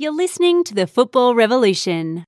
You're listening to the Football Revolution.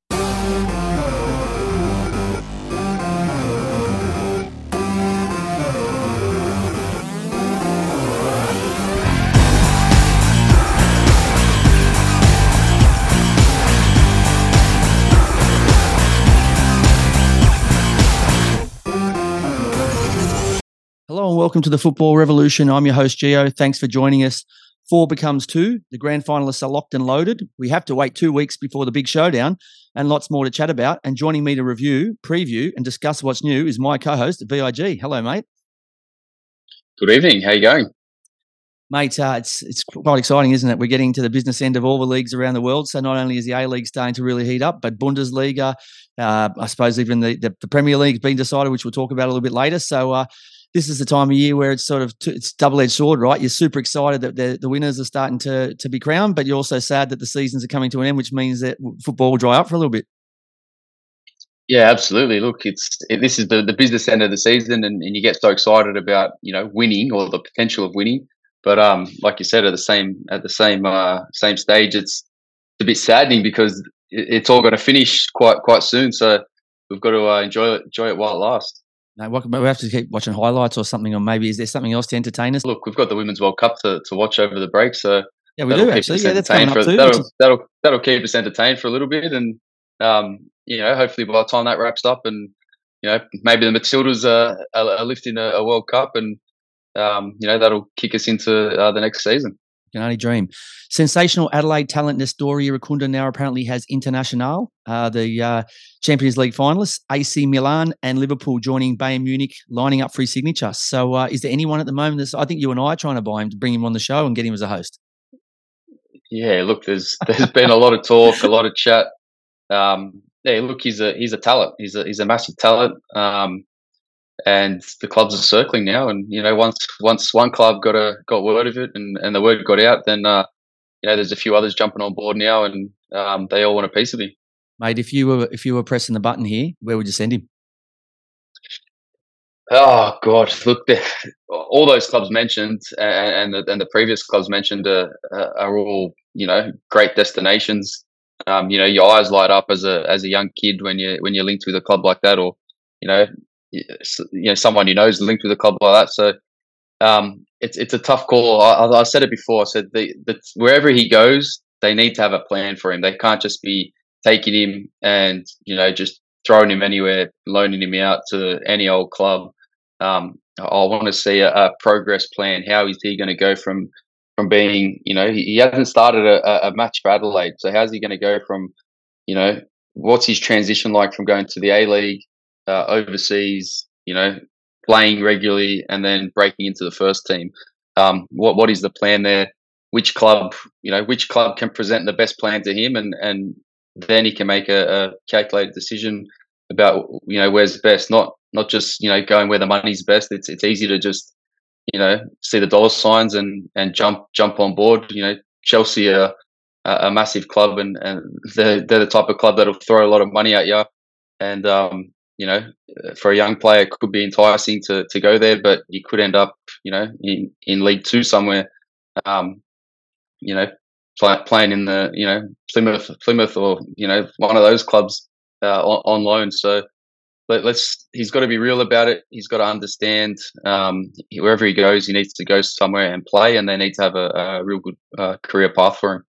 Hello and welcome to the Football Revolution. I'm your host, Geo. Thanks for joining us. Four becomes two. The grand finalists are locked and loaded. We have to wait two weeks before the big showdown and lots more to chat about. And joining me to review, preview, and discuss what's new is my co host, VIG. Hello, mate. Good evening. How you going? Mate, uh, it's it's quite exciting, isn't it? We're getting to the business end of all the leagues around the world. So not only is the A League starting to really heat up, but Bundesliga, uh, I suppose even the, the, the Premier League's been decided, which we'll talk about a little bit later. So uh, this is the time of year where it's sort of t- it's double edged sword, right? You're super excited that the, the winners are starting to to be crowned, but you're also sad that the seasons are coming to an end, which means that football will dry up for a little bit. Yeah, absolutely. Look, it's it, this is the, the business end of the season, and, and you get so excited about you know winning or the potential of winning. But um, like you said, at the same at the same uh, same stage, it's a bit saddening because it, it's all going to finish quite quite soon. So we've got to uh, enjoy it enjoy it while it lasts. No, we have to keep watching highlights or something, or maybe is there something else to entertain us? Look, we've got the Women's World Cup to, to watch over the break, so yeah, we do actually. Yeah, that's coming for, up too. That'll, is... that'll that'll keep us entertained for a little bit, and um, you know, hopefully by the time that wraps up, and you know, maybe the Matildas are, are, are lifting a, a, World Cup, and um, you know, that'll kick us into uh, the next season can only dream. Sensational Adelaide talent Nestory Irankunda now apparently has International, uh, the uh, Champions League finalists, AC Milan and Liverpool joining Bayern Munich, lining up for his signature. So, uh, is there anyone at the moment? That's, I think you and I are trying to buy him to bring him on the show and get him as a host. Yeah, look, there's there's been a lot of talk, a lot of chat. Um, yeah, look, he's a he's a talent. He's a he's a massive talent. Um, and the clubs are circling now. And you know, once once one club got a got word of it, and, and the word got out, then uh, you know, there's a few others jumping on board now, and um, they all want a piece of him. Mate, if you were if you were pressing the button here, where would you send him? Oh God! Look, all those clubs mentioned, and, and the, and the previous clubs mentioned, uh, uh, are all you know great destinations. Um, you know, your eyes light up as a as a young kid when you when you're linked with a club like that, or you know, you know someone you know is linked with a club like that. So um, it's it's a tough call. I, I said it before. I said the, the, wherever he goes, they need to have a plan for him. They can't just be taking him and you know just throwing him anywhere, loaning him out to any old club. Um, I want to see a, a, progress plan. How is he going to go from from being, you know, he, he hasn't started a, a, match for Adelaide, so how's he going to go from, you know, what's his transition like from going to the A League uh, overseas, you know, playing regularly and then breaking into the first team. Um, what what is the plan there? Which club, you know, which club can present the best plan to him, and and then he can make a, a calculated decision about you know where's best. Not not just you know going where the money's best. It's it's easy to just you know see the dollar signs and and jump jump on board. You know, Chelsea are a, massive club, and and they're they're the type of club that'll throw a lot of money at you. And um, you know, for a young player, it could be enticing to, to go there, but you could end up, you know, in, in League Two somewhere, um, you know, play, playing in the, you know, Plymouth, Plymouth, or you know, one of those clubs uh, on, on, loan. So let, us he's got to be real about it. He's got to understand um, wherever he goes, he needs to go somewhere and play, and they need to have a, a real good uh, career path for him.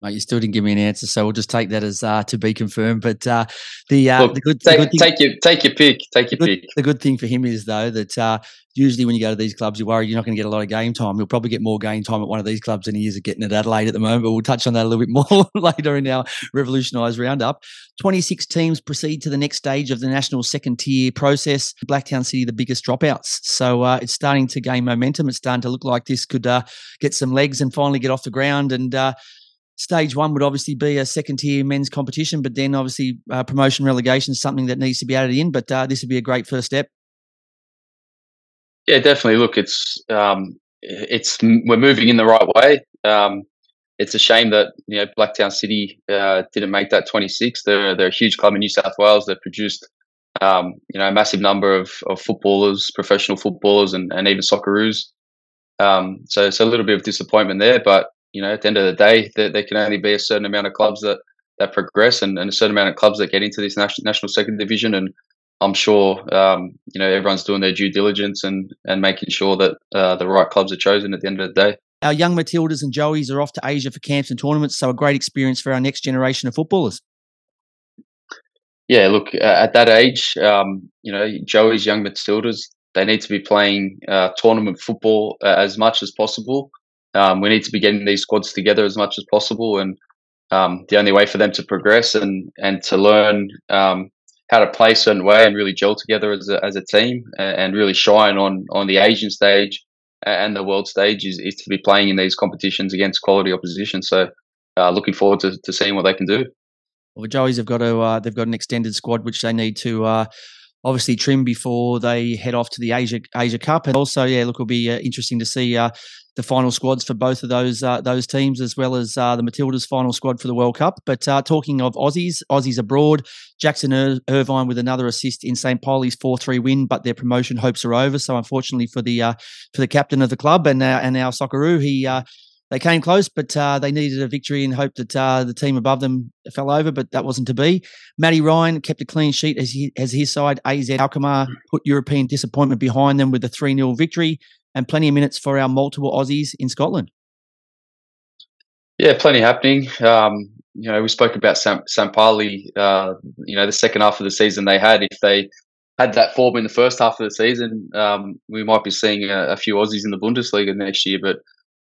Mate, you still didn't give me an answer, so we'll just take that as uh, to be confirmed. But uh, the, uh, Look, the, good, take, the good thing, take your take your pick, take your the pick. The good thing for him is though that uh, usually when you go to these clubs, you worry you're not going to get a lot of game time. You'll probably get more game time at one of these clubs than he is at getting at Adelaide at the moment. But we'll touch on that a little bit more later in our revolutionised roundup. 26 teams proceed to the next stage of the national second tier process. Blacktown City, the biggest dropouts. So uh, it's starting to gain momentum. It's starting to look like this could uh, get some legs and finally get off the ground and uh, stage one would obviously be a second tier men's competition, but then obviously uh, promotion relegation is something that needs to be added in. But uh, this would be a great first step. Yeah, definitely. Look, it's um, it's we're moving in the right way. Um, it's a shame that you know Blacktown City uh, didn't make that 26. They're they're a huge club in New South Wales. They've produced um, you know a massive number of, of footballers, professional footballers, and, and even Socceroos. Um, so it's a little bit of disappointment there, but you know, at the end of the day, there, there can only be a certain amount of clubs that that progress and, and a certain amount of clubs that get into this national national second division. And I'm sure um, you know everyone's doing their due diligence and and making sure that uh, the right clubs are chosen at the end of the day. Our young Matildas and Joeys are off to Asia for camps and tournaments, so a great experience for our next generation of footballers. Yeah, look at that age, um, you know, Joey's young Matildas, they need to be playing uh, tournament football uh, as much as possible. Um, we need to be getting these squads together as much as possible, and um, the only way for them to progress and and to learn um, how to play a certain way and really gel together as a, as a team and, really shine on on the Asian stage and the world stage is, is to be playing in these competitions against quality opposition. So, uh, looking forward to, to seeing what they can do. Well, the Joeys have got to uh, they've got an extended squad which they need to uh, obviously trim before they head off to the Asia Asia Cup, and also yeah, look, it'll be uh, interesting to see uh, the final squads for both of those uh, those teams, as well as uh, the Matildas' final squad for the World Cup. But uh, talking of Aussies, Aussies abroad, Jackson Ir- Irvine with another assist in St. Pauli's four three win, but their promotion hopes are over. So unfortunately for the uh, for the captain of the club and uh, and our Socceroo, he they came close, but uh, they needed a victory and hoped that uh, the team above them fell over, but that wasn't to be. Matty Ryan kept a clean sheet as, he, as his side, AZ Alkmaar, put European disappointment behind them with a 3 0 victory and plenty of minutes for our multiple Aussies in Scotland. Yeah, plenty happening. Um, you know, we spoke about. St. Pauli, uh, you know, the second half of the season they had. If they had that form in the first half of the season, um, we might be seeing a, a, few Aussies in the Bundesliga next year. But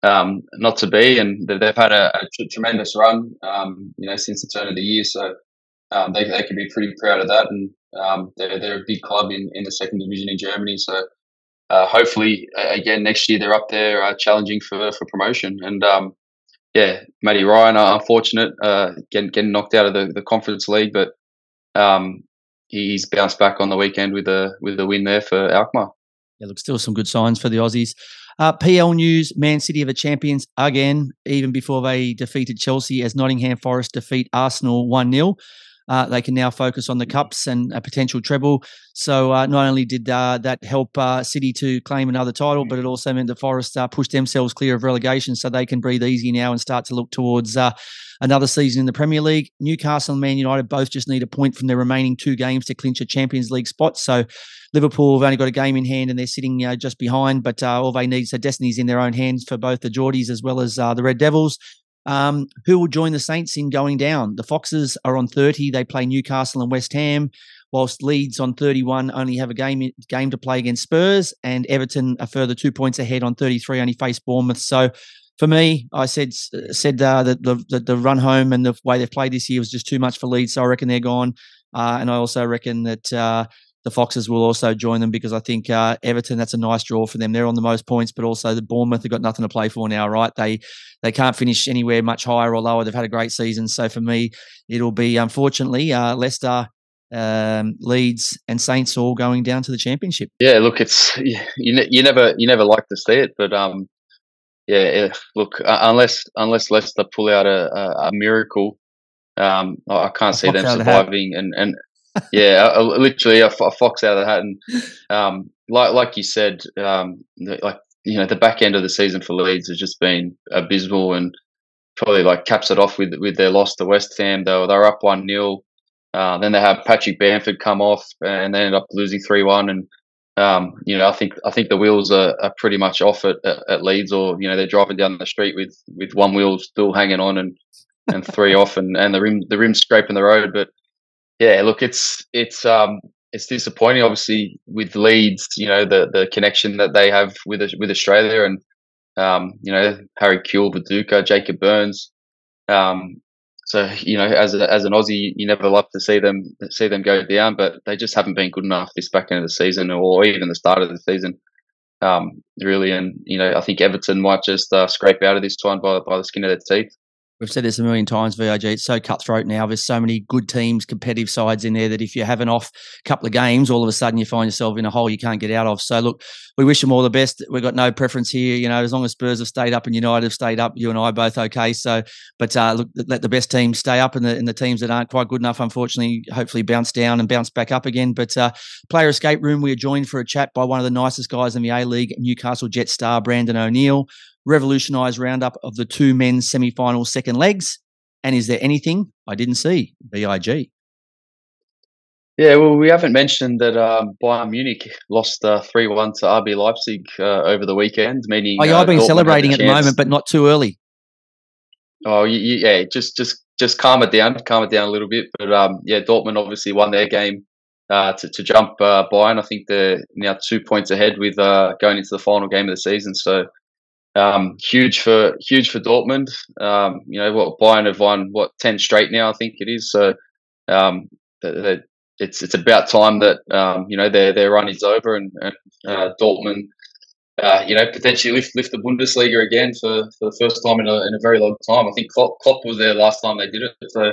um, not to be, and they've had a, tremendous run, um, you know, since the turn of the year. So um, they they can be pretty proud of that, and um, they're they're a big club in, in the second division in Germany. So uh, hopefully, again next year they're up there uh, challenging for for promotion. And um, yeah, Matty Ryan, uh, unfortunate, uh, getting getting knocked out of the, the conference league, but um, he's bounced back on the weekend with a with a win there for Alkmaar. Yeah, look, still some good signs for the Aussies. Uh, PL News, Man City are the champions again, even before they defeated Chelsea as Nottingham Forest defeat Arsenal 1 0. Uh, they can now focus on the cups and a potential treble. So uh, not only did uh, that help uh, City to claim another title, but it also meant the Forest uh, pushed themselves clear of relegation, so they can breathe easy now and start to look towards uh, another season in the Premier League. Newcastle and Man United both just need a point from their remaining two games to clinch a Champions League spot. So Liverpool have only got a game in hand and they're sitting you know, just behind, but uh, all they need is so destiny's in their own hands for both the Geordies as well as uh, the Red Devils. Um, who will join the Saints in going down? The Foxes are on 30. They play Newcastle and West Ham, whilst Leeds on 31 only have a game game to play against Spurs, and Everton a further two points ahead on 33 only face Bournemouth. So for me, I said said uh, that the, the, the run home and the way they've played this year was just too much for Leeds, so I reckon they're gone. Uh, and I also reckon that uh, the Foxes will also join them because I think uh, Everton that's a nice draw for them. They're on the most points, but also the Bournemouth have got nothing to play for now, right? They they can't finish anywhere much higher or lower. They've had a great season, so for me, it'll be unfortunately uh, Leicester. Um, Leeds and Saints all going down to the championship. Yeah, look, it's you, you never you never like to see it, but um, yeah, look, unless unless Leicester pull out a, a, a miracle, um, I can't see them surviving. And and yeah, a, literally a, a, fox out of the hat. And um, like like you said, um, like you know, the back end of the season for Leeds has just been abysmal, and probably like caps it off with with their loss to West Ham. Though they're up one 0 uh, Then they have Patrick Bamford come off, and they ended up losing three one. And um, you know, I think I think the wheels are, are pretty much off at, at, at, Leeds, or you know, they're driving down the street with with one wheel still hanging on and and three off, and, and the rim the rim scraping the road. But yeah, look, it's it's um it's disappointing, obviously, with Leeds. You know, the the connection that they have with with Australia, and um, you know, Harry Kewell, Viduka, Jacob Burns. Um, so you know, as a, as an Aussie, you never love to see them see them go down, but they just haven't been good enough this back end of the season, or even the start of the season. Um, really, and you know, I think Everton might just uh, scrape out of this one by by the skin of their teeth. We've said this a million times, VIG. It's so cutthroat now. There's so many good teams, competitive sides in there that if you have an off couple of games, all of a sudden you find yourself in a hole you can't get out of. So, look, we wish them all the best. We've got no preference here. You know, as long as Spurs have stayed up and United have stayed up, you and I both okay. So, but uh, look, let the best teams stay up and the, and the teams that aren't quite good enough, unfortunately, hopefully bounce down and bounce back up again. But uh, player escape room, we are joined for a chat by one of the nicest guys in the A League, Newcastle Jet star, Brandon O'Neill. Revolutionised roundup of the two men's semi final second legs. And is there anything I didn't see? VIG. Yeah, well, we haven't mentioned that um, Bayern Munich lost uh, three one to RB Leipzig uh, over the weekend. Meaning, oh, yeah, uh, I've been Dortmund celebrating at the moment, but not too early. Oh, y- y- yeah, just just just calm it down, calm it down a little bit. But um, yeah, Dortmund obviously won their game uh, to to jump uh, Bayern. I think they're now two points ahead with uh, going into the final game of the season. So um, huge for huge for Dortmund. Um, you know what Bayern have won what ten straight now. I think it is. So um, it's it's about time that um, you know their their run is over and, and uh, Dortmund uh, you know, potentially lift lift the Bundesliga again for, for the first time in a, in a very long time. I think Klopp, Klopp was there last time they did it. So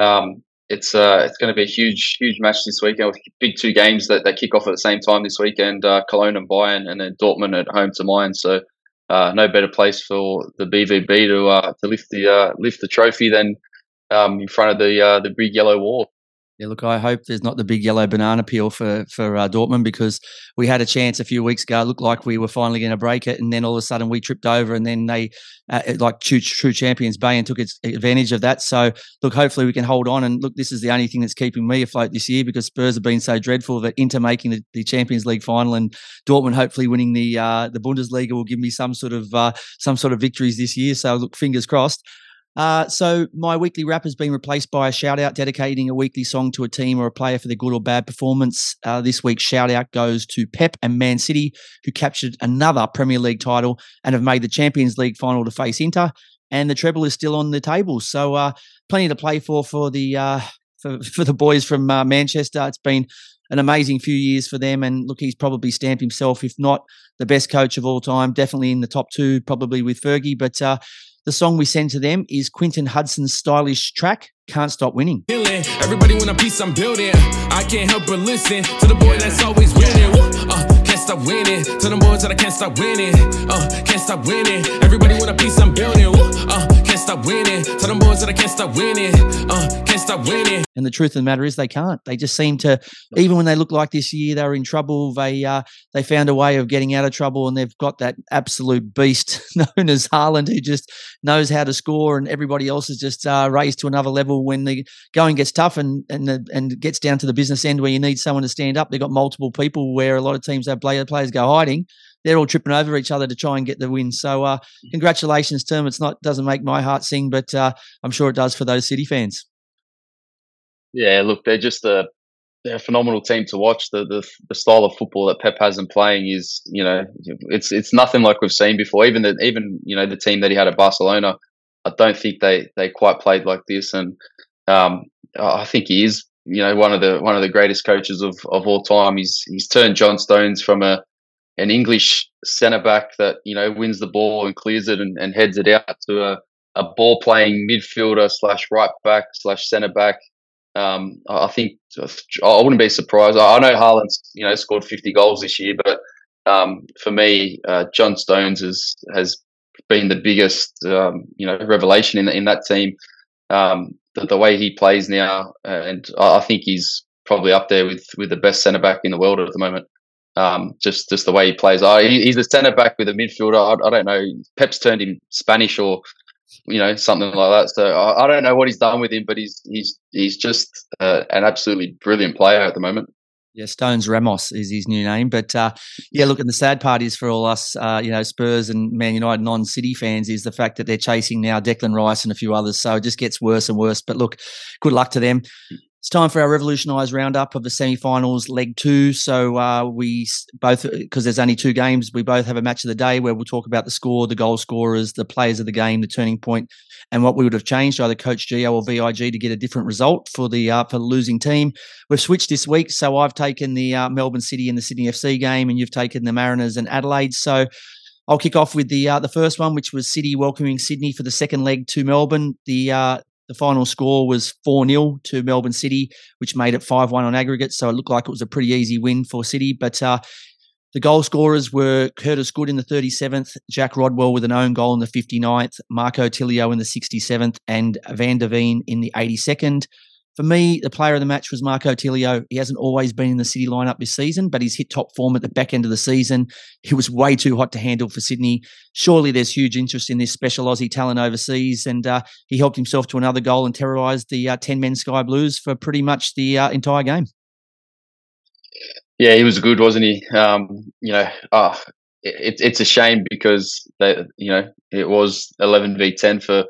um, it's uh, it's going to be a huge huge match this weekend with big two games that, that kick off at the same time this weekend. Uh, Cologne and Bayern, and then Dortmund at home to Mainz. So uh, no better place for the BVB to uh, to lift the uh, lift the trophy than um, in front of the uh, the big yellow wall. Yeah, look, I hope there's not the big yellow banana peel for for uh, Dortmund because we had a chance a few weeks ago. It looked like we were finally going to break it, and then all of a sudden we tripped over, and then they, uh, like true, true champions, Bayern took advantage of that. So, look, hopefully we can hold on. And look, this is the only thing that's keeping me afloat this year because Spurs have been so dreadful that Inter making the, the Champions League final and Dortmund hopefully winning the uh, the Bundesliga will give me some sort of uh, some sort of victories this year. So, look, fingers crossed. Uh, so my weekly wrap has been replaced by a shout out dedicating a weekly song to a team or a player for their good or bad performance. Uh, this week's shout out goes to Pep and Man City, who captured another Premier League title and have made the Champions League final to face Inter. And the treble is still on the table, so uh, plenty to play for for the uh, for, for the boys from uh, Manchester. It's been an amazing few years for them, and look, he's probably stamped himself, if not the best coach of all time, definitely in the top two, probably with Fergie, but. Uh, the song we send to them is Quinton Hudson's stylish track, Can't Stop Winning. Everybody want a piece I'm building. I can't help but listen to the boy that's always winning. Uh, can't stop winning. To them boys that I can't stop winning. Uh, can't stop winning. Everybody want a piece I'm building. Uh, stop winning. To them boys that I can't stop winning. Uh, can't stop winning. And the truth of the matter is, they can't. They just seem to, even when they look like this year, they were in trouble. They uh, they found a way of getting out of trouble, and they've got that absolute beast known as Haaland, who just knows how to score, and everybody else is just uh, raised to another level when the going gets tough and and the, and gets down to the business end where you need someone to stand up. They've got multiple people where a lot of teams have player players go hiding. They're all tripping over each other to try and get the win. So, uh, congratulations to them. It's not doesn't make my heart sing, but uh, I'm sure it does for those City fans. Yeah, look, they're just a they're a phenomenal team to watch. The, the the style of football that Pep has been playing is, you know, it's it's nothing like we've seen before. Even the even you know the team that he had at Barcelona, I don't think they they quite played like this. And um, I think he is, you know, one of the one of the greatest coaches of, of all time. He's he's turned John Stones from a an English centre back that you know wins the ball and clears it and, and heads it out to a, a ball playing midfielder slash right back slash centre back. Um, I think I wouldn't be surprised. I know Haaland's you know scored 50 goals this year, but um, for me, uh, John Stones has has been the biggest um, you know revelation in in that team. Um, the, the, way he plays now, and I think he's probably up there with with the best centre back in the world at the moment. Um, just just the way he plays. He, he's a centre back with a midfielder. I, I, don't know. Pep's turned him Spanish or you know something like that. So I, I, don't know what he's done with him, but he's he's he's just uh, an absolutely brilliant player at the moment. Yeah, Stones Ramos is his new name. But uh, yeah, look, and the sad part is for all us, uh, you know, Spurs and Man United non-City fans is the fact that they're chasing now Declan Rice and a few others. So it just gets worse and worse. But look, good luck to them. It's time for our revolutionised roundup of the semi-finals, leg two. So uh, we both, because there's only two games, we both have a match of the day where we'll talk about the score, the goal scorers, the players of the game, the turning point, and what we would have changed, either Coach Gio or VIG, to get a different result for the uh, for the losing team. We've switched this week, so I've taken the uh, Melbourne City and the Sydney FC game, and you've taken the Mariners and Adelaide. So. I'll kick off with the uh, the first one, which was City welcoming Sydney for the second leg to Melbourne. The uh, the final score was 4 0 to Melbourne City, which made it 5 1 on aggregate. So it looked like it was a pretty easy win for City. But uh, the goal scorers were Curtis Good in the 37th, Jack Rodwell with an own goal in the 59th, Marco Tilio in the 67th, and Van der Veen in the 82nd. For me, the player of the match was Marco Tilio. He hasn't always been in the City lineup this season, but he's hit top form at the back end of the season. He was way too hot to handle for Sydney. Surely there's huge interest in this special Aussie talent overseas, and uh, he helped himself to another goal and terrorised the uh, 10 men Sky Blues for pretty much the uh, entire game. Yeah, he was good, wasn't he? Um, you know, oh, it, it's a shame because they, you know it was 11 v 10 for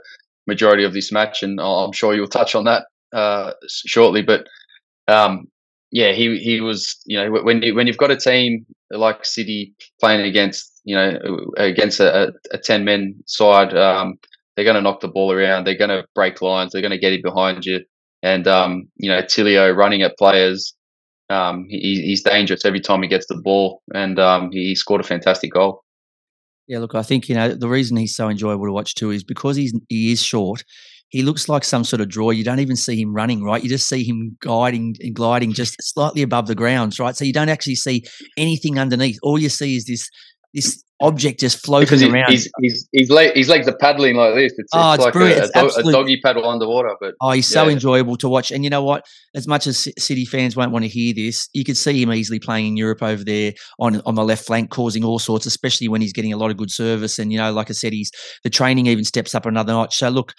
majority of this match, and I'm sure you'll touch on that uh, shortly. But um, yeah, he he was you know when you, when you've got a team like City playing against you know against a, a 10 men side, um, they're going to knock the ball around, they're going to break lines, they're going to get it behind you, and um, you know Tilio running at players. Um, he, he's dangerous every time he gets the ball, and um, he scored a fantastic goal. Yeah, look, I think you know the reason he's so enjoyable to watch too is because he's he is short. He looks like some sort of draw. You don't even see him running, right? You just see him guiding and gliding just slightly above the grounds, right? So you don't actually see anything underneath. All you see is this this object just floating around. His, his, his, leg, his legs are paddling like this. It's, oh, it's, it's like brilliant. A, a, do, a, doggy paddle underwater. But oh, he's so enjoyable to watch. And you know what? As much as City fans won't want to hear this, you could see him easily playing in Europe over there on on the left flank, causing all sorts, especially when he's getting a lot of good service. And you know, like I said, he's the training even steps up another notch. So look,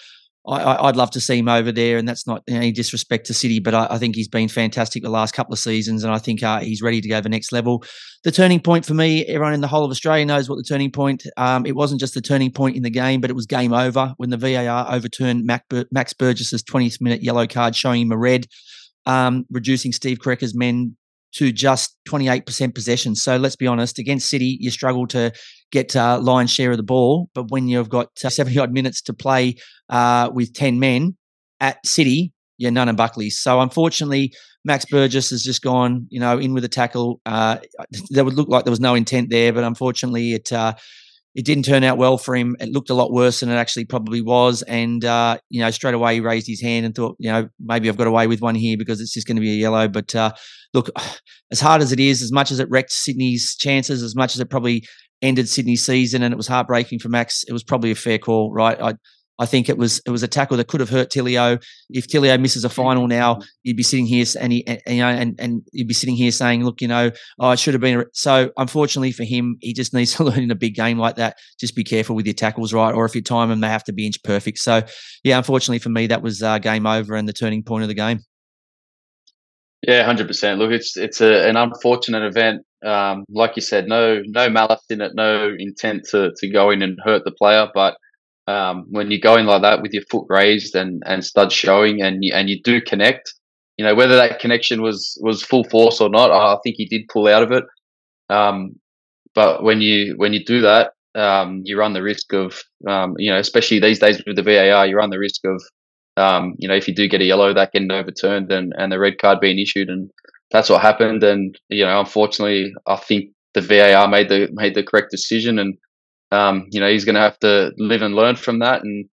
I, would love to see him over there, and that's not any disrespect to City, but I, I, think he's been fantastic the last couple of seasons, and I think uh, he's ready to go the next level. The turning point for me, everyone in the whole of Australia knows what the turning point. Um, it wasn't just the turning point in the game, but it was game over when the VAR overturned Mac Max Burgess's 20th minute yellow card, showing him a red, um, reducing Steve Corica's men to just 28% possession. So let's be honest, against City, you struggle to get uh, lion's share of the ball. But when you've got uh, 70 odd minutes to play uh, with 10 men at City, you're none of Buckley's. So unfortunately, Max Burgess has just gone, you know, in with a tackle. Uh, that would look like there was no intent there, but unfortunately, it uh, it didn't turn out well for him. It looked a lot worse than it actually probably was. And, uh, you know, straight away he raised his hand and thought, you know, maybe I've got away with one here because it's just going to be a yellow. But uh, look, as hard as it is, as much as it wrecked Sydney's chances, as much as it probably ended Sydney season and it was heartbreaking for Max, it was probably a fair call, right? I, I think it was it was a tackle that could have hurt Tilio. If Tilio misses a final now, you'd be sitting here and, he, and, you know and, and you'd be sitting here saying, look, you know, oh, should have been. So unfortunately for him, he just needs to learn in a big game like that. Just be careful with your tackles, right? Or if you time them, they have to be inch perfect. So yeah, unfortunately for me, that was uh, game over and the turning point of the game. Yeah, hundred percent. Look, it's it's a, an unfortunate event. Um, like you said, no no malice in it, no intent to to go in and hurt the player, but um, when you're going like that with your foot raised and and studs showing, and you, and you do connect, you know whether that connection was was full force or not. I think he did pull out of it. Um, but when you when you do that, um, you run the risk of um, you know, especially these days with the VAR, you run the risk of um, you know if you do get a yellow, that getting overturned and and the red card being issued, and that's what happened. And you know, unfortunately, I think the VAR made the made the correct decision and um, you know, he's going to have to live and learn from that. And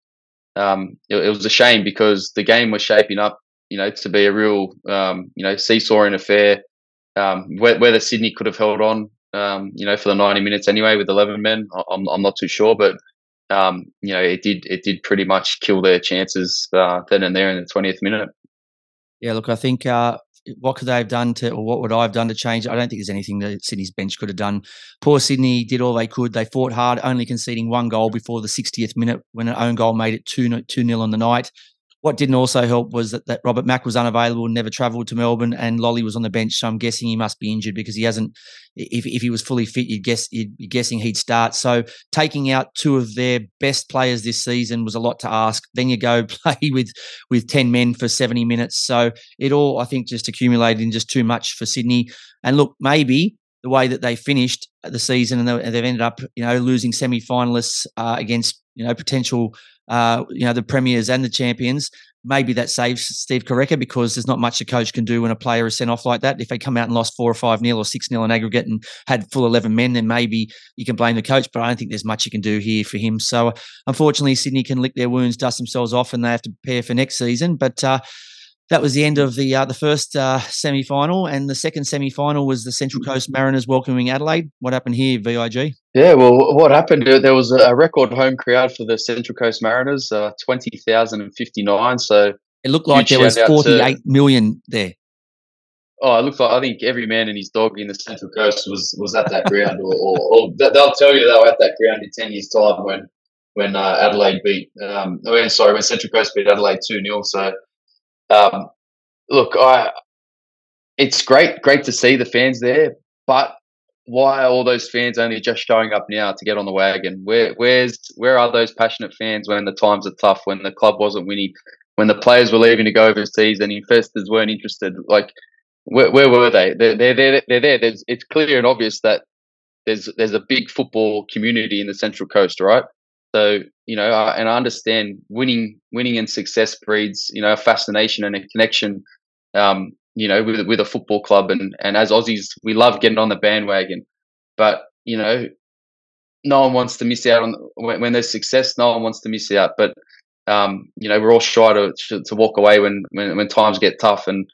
um, it, it, was a shame because the game was shaping up, you know, to be a real, um, you know, seesawing affair. Um, whether Sydney could have held on, um, you know, for the 90 minutes anyway with 11 men, I'm, I'm not too sure, but um, you know, it did it did pretty much kill their chances uh, then and there in the 20th minute. Yeah, look, I think uh, what could they have done to, or what would I have done to change? I don't think there's anything that Sydney's bench could have done. Poor Sydney did all they could. They fought hard, only conceding one goal before the 60th minute when an own goal made it 2 2 0 on the night. What didn't also help was that, that Robert Mak was unavailable never travelled to Melbourne, and Lolley was on the bench. So I'm guessing he must be injured because he hasn't. If, if he was fully fit, you'd guess you'd be guessing he'd start. So taking out two of their best players this season was a lot to ask. Then you go play with with ten men for 70 minutes. So it all I think just accumulated in just too much for Sydney. And look, maybe the way that they finished the season and they've ended up, you know, losing semi-finalists uh, against you know potential uh, you know, the premiers and the champions. Maybe that saves Steve Corica because there's not much a coach can do when a player is sent off like that. If they come out and lost four or five nil or six nil in aggregate and had full eleven men, then maybe you can blame the coach. But I don't think there's much you can do here for him. So unfortunately, Sydney can lick their wounds, dust themselves off, and they have to prepare for next season. But uh, that was the end of the uh, the first uh, semi final, and the second semi final was the Central mm. Coast Mariners welcoming Adelaide. What happened here, Vig? Yeah, well, what happened? There was a record home crowd for the Central Coast Mariners, uh, twenty thousand and fifty nine. So It looked like there was forty-eight million there. Oh, it looked like I think every man and his dog in the Central Coast was was at that ground, or, or, or, they'll tell you they were at that ground in ten years' time when when uh, Adelaide beat. Um, oh, sorry, when Central Coast beat Adelaide two 0 So, um, look, I it's great, great to see the fans there, but why are all those fans only just showing up now to get on the wagon? Where where's where are those passionate fans when the times are tough, when the club wasn't winning, when the players were leaving to go overseas and investors weren't interested? Like where, where were they? They're, they're, they're, they're there. There's, it's clear and obvious that there's there's a big football community in the Central Coast, right? So you know, I, and I understand winning winning and success breeds you know a fascination and a connection um, you know, with with a football club. And and as Aussies, we love getting on the bandwagon, but you know, no one wants to miss out on when, when there's success. No one wants to miss out, but um, you know, we're all shy to to walk away when when when times get tough. And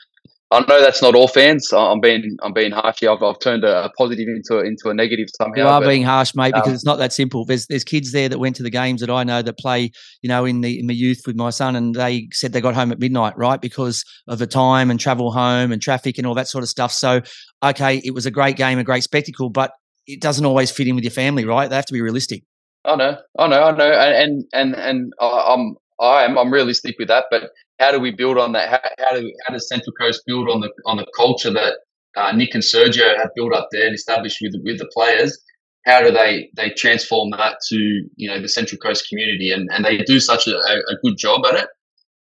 I know that's not all fans. I'm being I'm being harsh here. I've, I've turned a, positive into a, into a negative somehow. You are but, being harsh, mate, because um, it's not that simple. There's there's kids there that went to the games that I know that play, you know, in the in the youth with my son, and they said they got home at midnight, right, because of the time and travel home and traffic and all that sort of stuff. So, okay, it was a great game, a great spectacle, but it doesn't always fit in with your family, right? They have to be realistic. I know, I know, I know, and and and I'm I am I'm I'm realistic with that, but how do we build on that? How, how do how does Central Coast build on the on the culture that uh, Nick and Sergio have built up there and established with with the players? How do they they transform that to you know the Central Coast community? And and they do such a, a good job at it.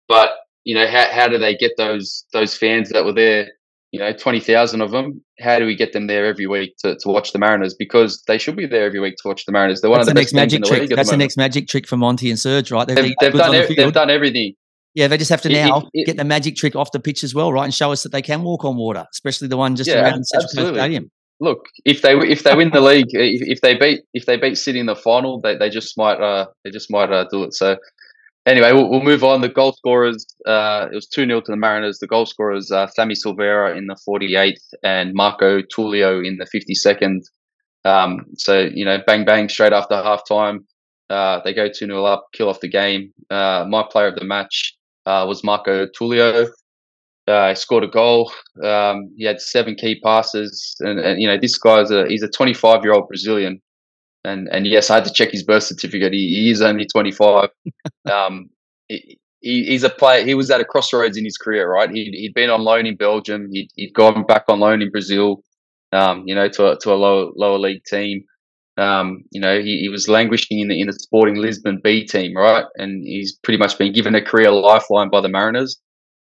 But you know how how do they get those those fans that were there? You know, twenty thousand of them. How do we get them there every week to, to watch the Mariners? Because they should be there every week to watch the Mariners. They're one That's of the, the next magic trick. That's the, the next magic trick for Monty and Serge, right? They've, they've, they've done, the they've done everything. Yeah, they just have to now it, it, get the magic trick off the pitch as well, right, and show us that they can walk on water, especially the one just yeah, around Central Stadium. Look, if they if they win the league, if, if, they beat if they beat City in the final, they, they just might uh, they just might uh, do it. So anyway, we'll, we'll, move on. The goal scorers, uh, it was 2 0 to the Mariners. The goal scorers, uh, Sammy Silvera in the 48th and Marco Túlio in the 52nd. Um, so, you know, bang, bang, straight after halftime. Uh, they go 2 0 up, kill off the game. Uh, my player of the match, uh, was Marco Túlio. Uh, he scored a goal. Um, he had seven key passes, and, and, you know this guy's a he's a 25 year old Brazilian, and and yes, I had to check his birth certificate. He, he is only 25. um, he, he's a player. He was at a crossroads in his career, right? He'd, he'd been on loan in Belgium. He'd, he'd gone back on loan in Brazil. Um, you know, to a, to a lower lower league team. Um, you know, he, he, was languishing in the in the Sporting Lisbon B team, right? And he's pretty much been given a career lifeline by the Mariners,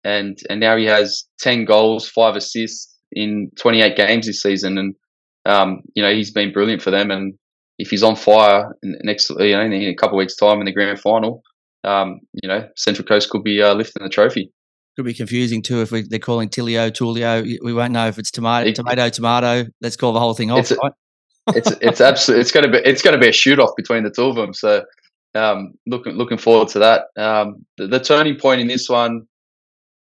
and and now he has ten goals, five assists in 28 games this season, and um, you know he's been brilliant for them. And if he's on fire in next, you know, in a couple of weeks' time in the grand final, um, you know, Central Coast could be uh, lifting the trophy. Could be confusing too if we, they're calling Tilio, Tulio. We won't know if it's tomato, tomato, tomato. Let's call the whole thing off, right? it's it's absolutely it's going to be it's going to be a shoot off between the two of them. So um, looking looking forward to that. Um, the, the, turning point in this one,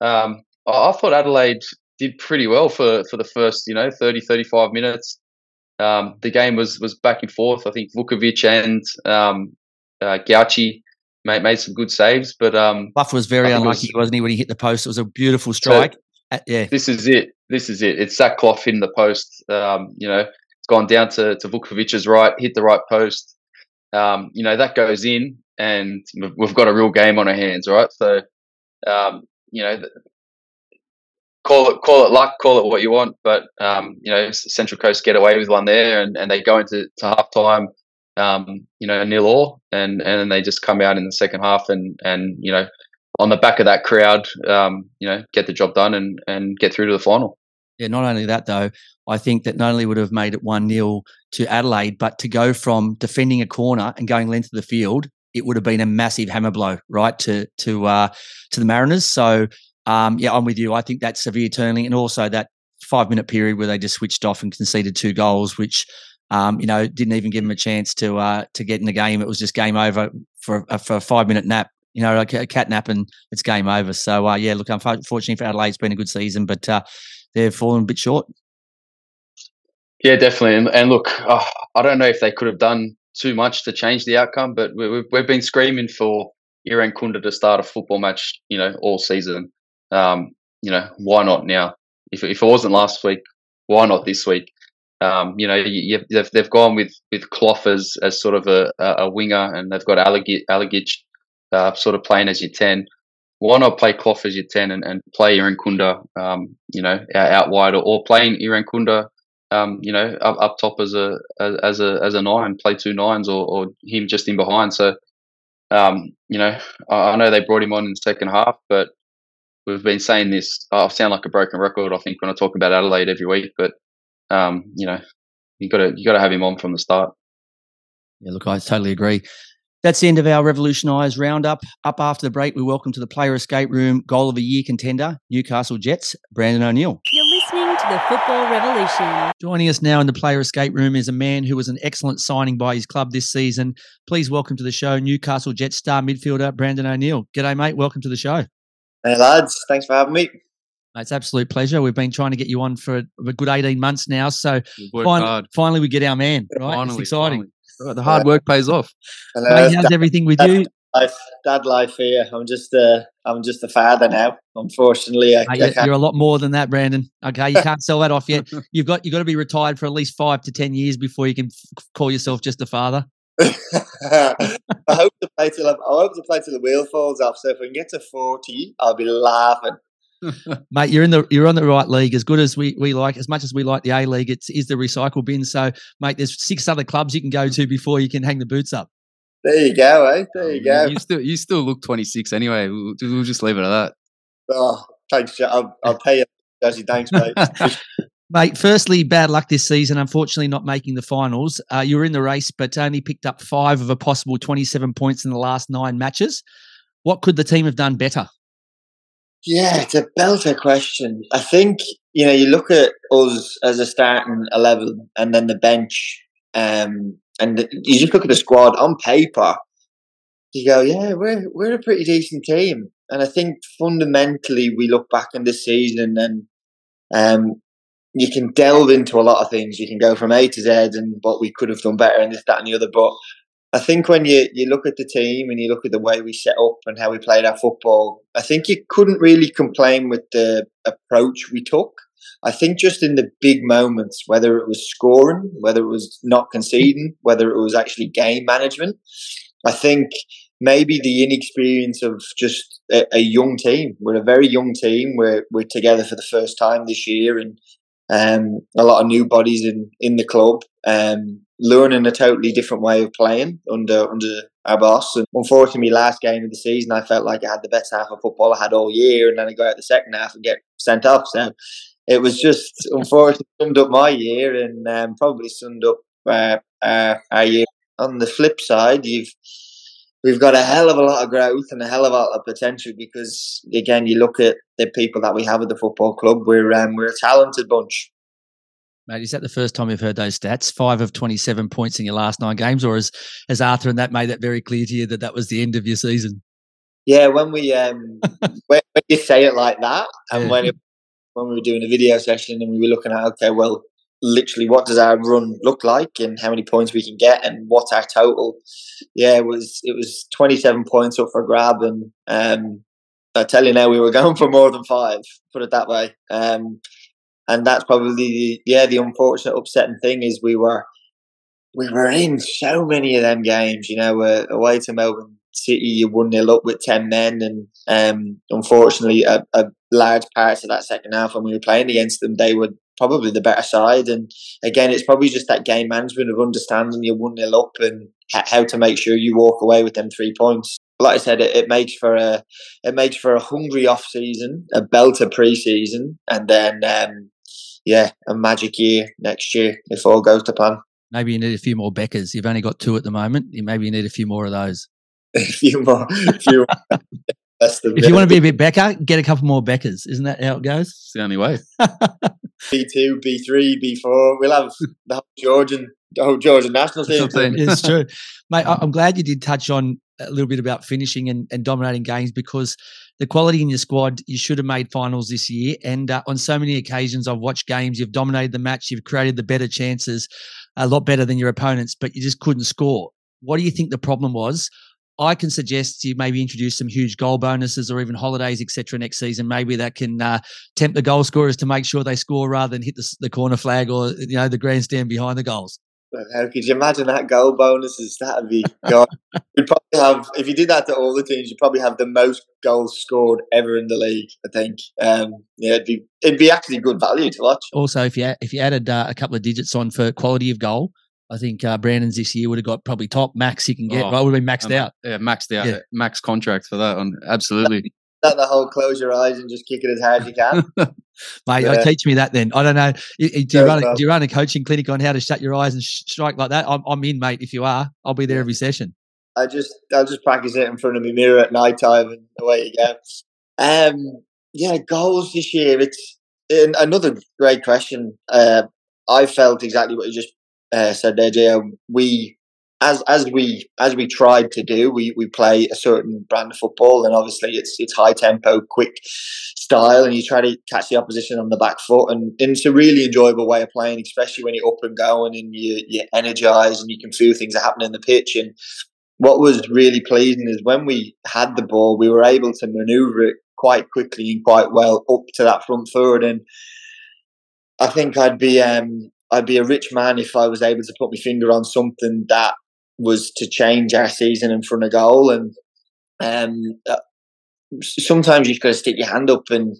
um, I, I, thought Adelaide did pretty well for for the first you know 30, 35 minutes. Um, the game was was back and forth. I think Vukovic and um, uh, Gauci made, made some good saves, but um, Buff was very unlucky, was, not he, when he hit the post? It was a beautiful strike. So, uh, yeah, this is it. This is it. It's Zach Clough in the post. Um, you know, it's gone down to, to Vukovic's right, hit the right post. Um, you know, that goes in and we've got a real game on our hands, right? So, um, you know, call it call it luck, call it what you want, but um, you know, Central Coast get away with one there, and, and they go into to half time, um, you know, nil all, and and then they just come out in the second half, and and you know, on the back of that crowd, um, you know, get the job done and and get through to the final. Yeah, not only that though, I think that not only would have made it one 0 to Adelaide, but to go from defending a corner and going length of the field, it would have been a massive hammer blow, right, to to uh, to the Mariners. So um, yeah, I'm with you. I think that severe turning and also that five minute period where they just switched off and conceded two goals, which um, you know didn't even give them a chance to uh, to get in the game. It was just game over for a, for a five minute nap. You know, like a cat nap and it's game over. So uh, yeah, look, unfortunately for Adelaide, it's been a good season, but uh, they've fallen a bit short. Yeah, definitely. And, and look, oh, I don't know if they could have done too much to change the outcome, but we, have we've been screaming for Irankunda to start a football match, you know, all season. Um, you know, why not now? If if it wasn't last week, why not this week? Um, you know, you, they've, they've gone with with Clough as, as sort of a, a winger, and they've got Alagic uh, sort of playing as your ten. Why not play Clough as your ten and, and play Irankunda, um, you know, out, out wide, or, or playing Irankunda, um, you know, up, up top as a as a as a nine, play two nines, or, or him just in behind. So, um, you know, I, I know they brought him on in the second half, but we've been saying this. I sound like a broken record, I think, when I talk about Adelaide every week. But um, you know, you got to you got to have him on from the start. Yeah, look, I totally agree. That's the end of our revolutionised roundup. Up after the break, we welcome to the player escape room goal of the year contender, Newcastle Jets, Brandon O'Neill. You're listening to the Football Revolution. Joining us now in the player escape room is a man who was an excellent signing by his club this season. Please welcome to the show Newcastle Jets star midfielder Brandon O'Neill. G'day, mate. Welcome to the show. Hey, lads. Thanks for having me. It's absolute pleasure. We've been trying to get you on for a good 18 months now. So fin- finally, we get our man, right? Finally, it's exciting. Finally. The hard work pays off. Hello, Mate, how's dad, everything with dad you? Life, dad life here. I'm just a, I'm just a father now. Unfortunately, I, Mate, I you're a lot more than that, Brandon. Okay, you can't sell that off yet. You've got you've got to be retired for at least five to ten years before you can f- call yourself just a father. I hope to play till I hope to play till the wheel falls off. So if we can get to forty, I'll be laughing. Mate, you're in the you're on the right league. As good as we, we like, as much as we like the A League, it's is the recycle bin. So, mate, there's six other clubs you can go to before you can hang the boots up. There you go, eh? There you go. You still you still look 26 anyway. We'll, we'll just leave it at that. Oh, thanks. I'll, I'll pay you, Jesse. Thanks, mate. Mate, firstly, bad luck this season. Unfortunately, not making the finals. Uh, you were in the race, but only picked up five of a possible 27 points in the last nine matches. What could the team have done better? Yeah, it's a belter question. I think, you know, you look at us as a starting 11 and then the bench, um, and you just look at the squad on paper, you go, yeah, we're, we're a pretty decent team. And I think fundamentally we look back in this season and um, you can delve into a lot of things. You can go from A to Z and what we could have done better and this, that, and the other. But I think when you, you look at the team and you look at the way we set up and how we played our football, I think you couldn't really complain with the approach we took. I think just in the big moments, whether it was scoring, whether it was not conceding, whether it was actually game management, I think maybe the inexperience of just a, a young team. We're a very young team. We're we're together for the first time this year, and um, a lot of new bodies in, in the club, um, learning a totally different way of playing under under our boss. And unfortunately, last game of the season, I felt like I had the best half of football I had all year, and then I go out the second half and get sent off. So it was just unfortunately summed up my year and um, probably summed up uh, uh, our year. On the flip side, you've we've got a hell of a lot of growth and a hell of a lot of potential because again you look at the people that we have at the football club we're um, we're a talented bunch Mate, is that the first time you've heard those stats? Five of 27 points in your last nine games, or has, has Arthur and that made that very clear to you that that was the end of your season? Yeah, when we um, when, when, you say it like that, and yeah. when it, when we were doing a video session and we were looking at okay, well, literally what does our run look like and how many points we can get and what's our total. Yeah, it was it was 27 points up for grab and um, I tell you now we were going for more than five, put it that way. Um, and that's probably the, yeah the unfortunate upsetting thing is we were we were in so many of them games, you know, uh, away to Melbourne City, you one nil up with ten men, and um, unfortunately, a, a large part of that second half when we were playing against them, they were probably the better side. And again, it's probably just that game management of understanding you're one nil up and how to make sure you walk away with them three points. Like I said, it, it makes for a it makes for a hungry off season, a belter pre season, and then um, yeah, a magic year next year if all goes to plan. Maybe you need a few more Beckers. You've only got two at the moment. Maybe you need a few more of those. a few more. A few more. if you want to be a bit Becker, get a couple more Beckers. Isn't that how it goes? It's the only way. B2, B3, B4. We'll have the whole Georgian, the whole Georgian national team. it's true. Mate, I'm glad you did touch on a little bit about finishing and, and dominating games because the quality in your squad, you should have made finals this year. And uh, on so many occasions, I've watched games, you've dominated the match, you've created the better chances, a lot better than your opponents, but you just couldn't score. What do you think the problem was? I can suggest you maybe introduce some huge goal bonuses or even holidays, etc. Next season, maybe that can uh, tempt the goal scorers to make sure they score rather than hit the, the corner flag or you know the grandstand behind the goals. How could you imagine that goal bonuses? That'd be God. You'd probably have if you did that to all the teams, you'd probably have the most goals scored ever in the league. I think. Um, yeah, it'd be it'd be actually good value to watch. Also, if you if you added uh, a couple of digits on for quality of goal, I think uh, Brandon's this year would have got probably top max he can get. Oh, right, would have been maxed Um, out. Yeah, maxed out. Yeah. Max contract for that one. Absolutely. That the whole close your eyes and just kick it as hard as you can. Mate, Yeah. teach me that then. I don't know. You- you- Do you, run a, do you run a coaching clinic on how to shut your eyes and sh- strike like that? I'm, I'm in, mate. If you are, I'll be there every session. I just I'll just practice it in front of my mirror at night time and away you go. Um, yeah, goals this year. It's and another great question. Uh, I felt exactly what you just uh, said there, Jay. We as as we as we tried to do, we we play a certain brand of football, and obviously it's it's high tempo, quick style, and you try to catch the opposition on the back foot, and, and it's a really enjoyable way of playing, especially when you're up and going and you you're energized and you can feel things are happening in the pitch. And what was really pleasing is when we had the ball, we were able to maneuver it quite quickly and quite well up to that front third. And I think I'd be um, I'd be a rich man if I was able to put my finger on something that was to change our season in front of goal. And um, uh, sometimes you've got to stick your hand up and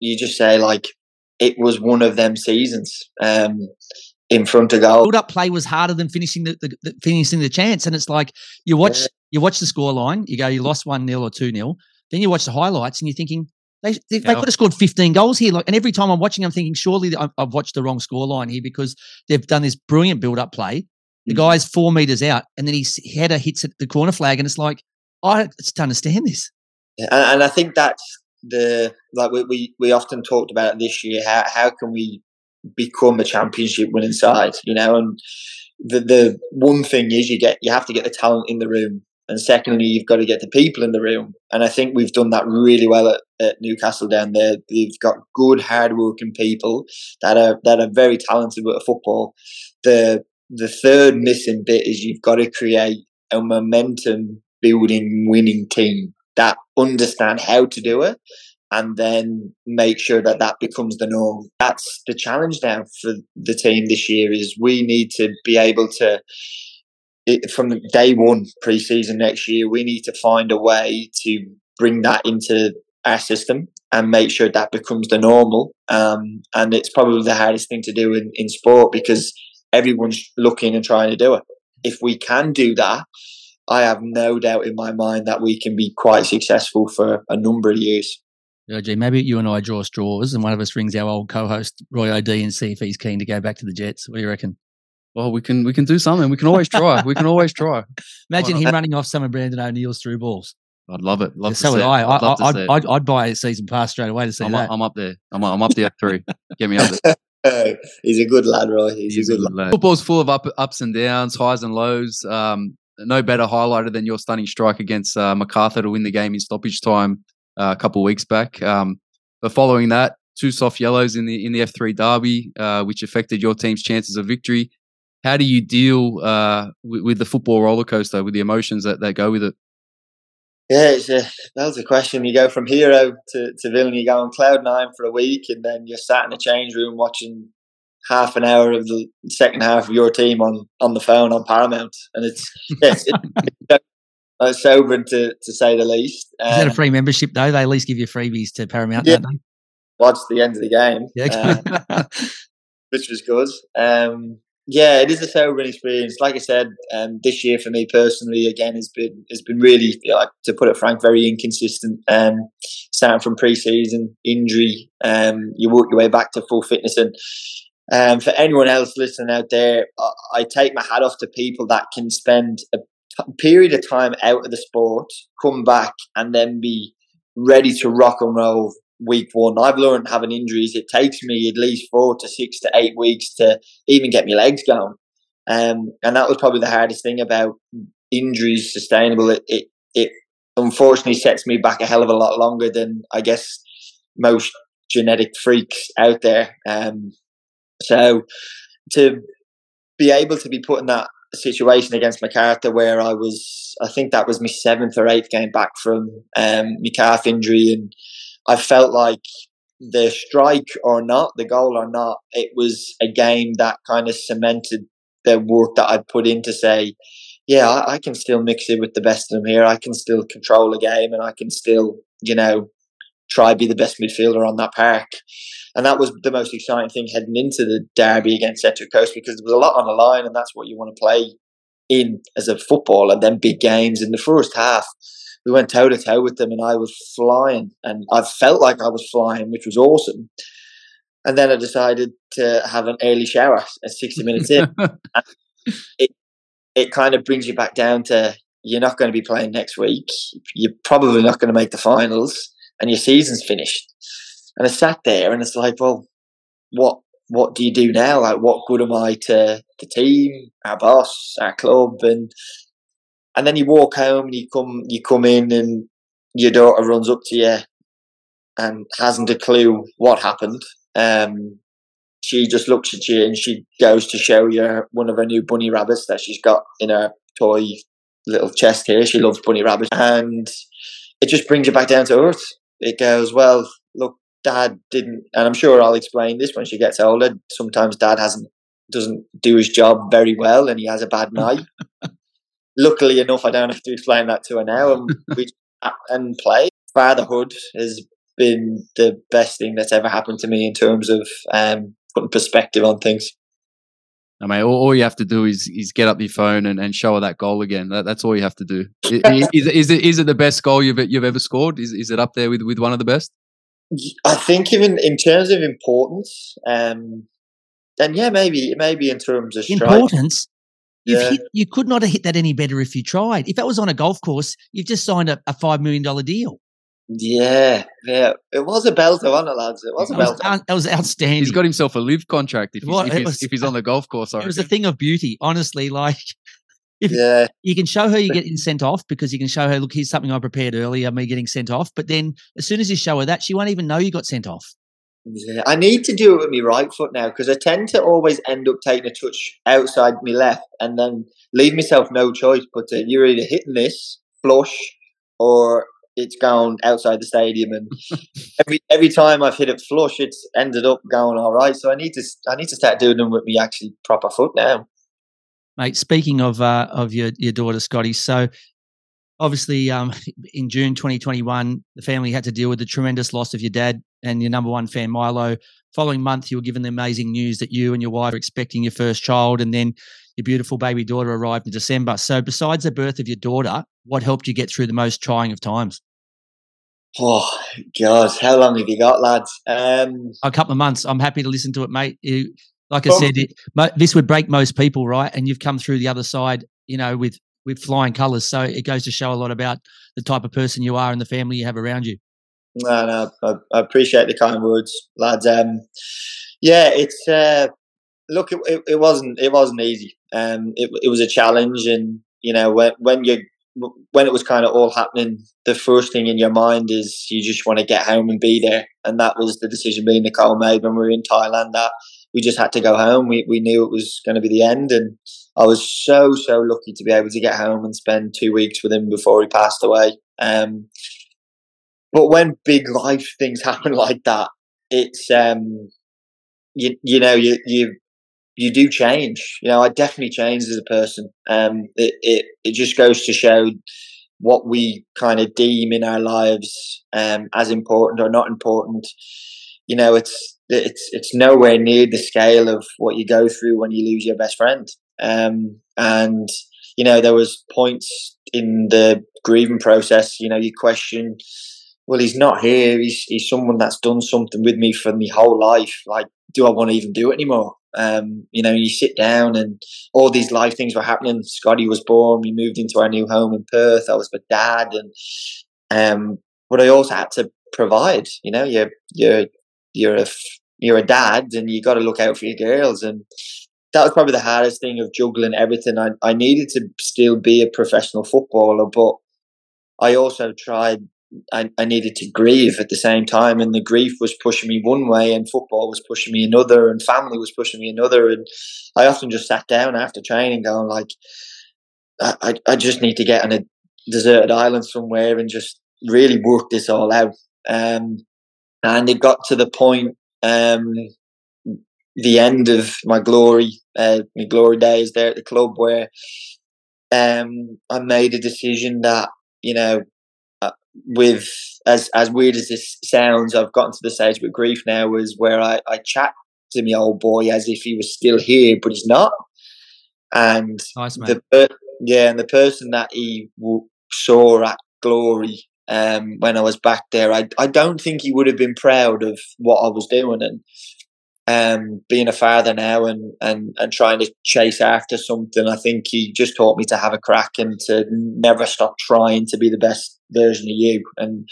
you just say like it was one of them seasons um, in front of goal. Build up play was harder than finishing the, the, the finishing the chance, and it's like you watch Yeah. you watch the score line, you go you lost one 0 or two 0 then you watch the highlights and you're thinking. They, they, they could have scored 15 goals here. Like, and every time I'm watching, I'm thinking, surely I've, I've watched the wrong score line here because they've done this brilliant build up play. The Mhm. guy's four meters out, and then his header hits at the corner flag, and it's like, I just don't understand this. and, and I think that's the like we, we we often talked about this year. How how can we become a championship winning side? You know, and the the one thing is you get you have to get the talent in the room, and secondly you've got to get the people in the room. And I think we've done that really well at, at Newcastle down there. They've got good, hard-working people that are that are very talented with football. The the third missing bit is you've got to create a momentum building winning team that understand how to do it and then make sure that that becomes the norm. That's the challenge now for the team this year is we need to be able to it, from day one pre-season next year we need to find a way to bring that into our system and make sure that becomes the normal um, and it's probably the hardest thing to do in, in sport because everyone's looking and trying to do it if we can do that I have no doubt in my mind that we can be quite successful for a number of years. Yeah, gee, maybe you and I draw straws, and one of us rings our old co-host Roy O'D and see if he's keen to go back to the Jets. What do you reckon? Well, we can we can do something. We can always try. we can always try. Imagine him running off some of Brandon O'Neill's through balls. I'd love it. Love to so see would it. I. I'd love to I, see I, it. I'd, I'd buy a season pass straight away to see I'm, that. I'm up there. I'm, I'm up the F3. Get me up there. He's a good lad, Roy. He's, He's a good lad. Football's full of up, ups and downs, highs and lows. Um, no better highlighter than your stunning strike against uh, Macarthur to win the game in stoppage time uh, a couple of weeks back. Um, but following that, two soft yellows in the in the F3 derby, uh, which affected your team's chances of victory. How do you deal uh, with, with the football roller coaster, with the emotions that, that go with it? Yeah, it's a, that was a question. You go from hero to, to villain, you go on cloud nine for a week, and then you're sat in a change room watching half an hour of the second half of your team on, on the phone on Paramount. And it's, it's, it's, it's sobering to, to say the least. Is that a Um, free membership though? They at least give you freebies to Paramount, Yeah. don't they? watch the end of the game. Yeah. Uh, which was good. Um, yeah, it is a sobering experience. Like I said, um, this year for me personally, again, has been has been really, you know, like, to put it frank, very inconsistent. Um, starting from pre-season injury, um, you work your way back to full fitness, and um, for anyone else listening out there, I, I take my hat off to people that can spend a t- period of time out of the sport, come back, and then be ready to rock and roll week one. I've learned having injuries. It takes me at least four to six to eight weeks to even get my legs going. Um, and that was probably the hardest thing about injuries sustainable. It, it, it unfortunately sets me back a hell of a lot longer than I guess most genetic freaks out there. Um, so to be able to be put in that situation against Macarthur where I was, I think that was my seventh or eighth game back from um, my calf injury, and I felt like the strike or not, the goal or not, it was a game that kind of cemented the work that I'd put in to say, yeah, I, I, can still mix it with the best of them here. I can still control a game and I can still, you know, try be the best midfielder on that park. And that was the most exciting thing heading into the derby against Central Coast because there was a lot on the line and that's what you want to play in as a footballer. Then big games in the first half we went toe to toe with them and I was flying and I felt like I was flying, which was awesome. And then I decided to have an early shower at 60 minutes in. it, it kind of brings you back down to you're not going to be playing next week. You're probably not going to make the finals and your season's finished. And I sat there and it's like, well, what what do you do now? Like, what good am I to the team, our boss, our club? And and then you walk home and you come you come in and your daughter runs up to you and hasn't a clue what happened. Um, she just looks at you and she goes to show you one of her new bunny rabbits that she's got in her toy little chest here. She loves bunny rabbits, and it just brings you back down to earth. It goes, well, look, dad didn't, and I'm sure I'll explain this when she gets older. Sometimes dad hasn't doesn't do his job very well, and he has a bad night. luckily enough, I don't have to explain that to her now, and we and play. Fatherhood has been the best thing that's ever happened to me in terms of um, putting perspective on things. I mean, all, all, you have to do is is get up your phone and, and show her that goal again. That, that's all you have to do. is, is, is, it is it the best goal you've you've ever scored? Is is it up there with, with one of the best? I think even in terms of importance, um, then yeah, maybe maybe in terms of strike. importance. You've yeah. hit, you could not have hit that any better if you tried. If that was on a golf course, you've just signed a, a five million dollar deal. Yeah, yeah, it was a belter, wasn't it, lads? It was a belter. That was outstanding. He's got himself a live contract if he's, if he's, was, if he's on the golf course. It was a thing of beauty, honestly. Like, if yeah, you can show her you're getting sent off because you can show her, look, here's something I prepared earlier, me getting sent off. But then as soon as you show her that, she won't even know you got sent off. Yeah, I need to do it with my right foot now because I tend to always end up taking a touch outside my left and then leave myself no choice but to, you're either hitting this flush or it's gone outside the stadium. And every every time I've hit it flush, it's ended up going all right. So I need to I need to start doing them with me actually proper foot now. Mate, speaking of uh, of your your daughter Scotty, so obviously um, in June 2021, the family had to deal with the tremendous loss of your dad and your number one fan, Milo. Following month, you were given the amazing news that you and your wife are expecting your first child, and then your beautiful baby daughter arrived in December. So, besides the birth of your daughter, what helped you get through the most trying of times? Oh God, how long have you got, lads? Um, a couple of months. I'm happy to listen to it, mate. You, like I said, it, this would break most people, right? And you've come through the other side, you know, with with flying colours. So it goes to show a lot about the type of person you are and the family you have around you. No, no, I, I appreciate the kind words, lads. Um, yeah, it's uh, look, it, it, it, wasn't it wasn't easy. Um, it, it was a challenge, and you know when when you when it was kind of all happening, the first thing in your mind is you just want to get home and be there, and that was the decision being Nicole made when we were in Thailand. That we just had to go home. We we knew it was going to be the end, and I was so so lucky to be able to get home and spend two weeks with him before he passed away. Um, but when big life things happen like that, it's um, you you know you you you do change. You know, I definitely changed as a person. Um, it it it just goes to show what we kind of deem in our lives um, as important or not important. You know, it's it's it's nowhere near the scale of what you go through when you lose your best friend. Um, and you know, there was points in the grieving process. You know, you question, well, he's not here. He's he's someone that's done something with me for my whole life. Like, do I want to even do it anymore? Um, you know, you sit down and all these life things were happening. Scotty was born. We moved into our new home in Perth. I was with dad, and um, but I also had to provide. You know, you're you're you're a you're a dad, and you got to look out for your girls. And that was probably the hardest thing of juggling everything. I I needed to still be a professional footballer, but I also tried I, I needed to grieve at the same time, and the grief was pushing me one way, and football was pushing me another, and family was pushing me another. And I often just sat down after training, going like, I, I just need to get on a deserted island somewhere and just really work this all out. Um, and it got to the point, um, the end of my glory, uh, my glory days there at the club, where um, I made a decision that you know, uh, with as as weird as this sounds, I've gotten to the stage with grief now, was where I, I chat to my old boy as if he was still here, but he's not. And Nice, the per- yeah, and the person that he w- saw at Glory um, when I was back there, I I don't think he would have been proud of what I was doing and um, being a father now and, and and trying to chase after something. I think he just taught me to have a crack and to never stop trying to be the best version of you. And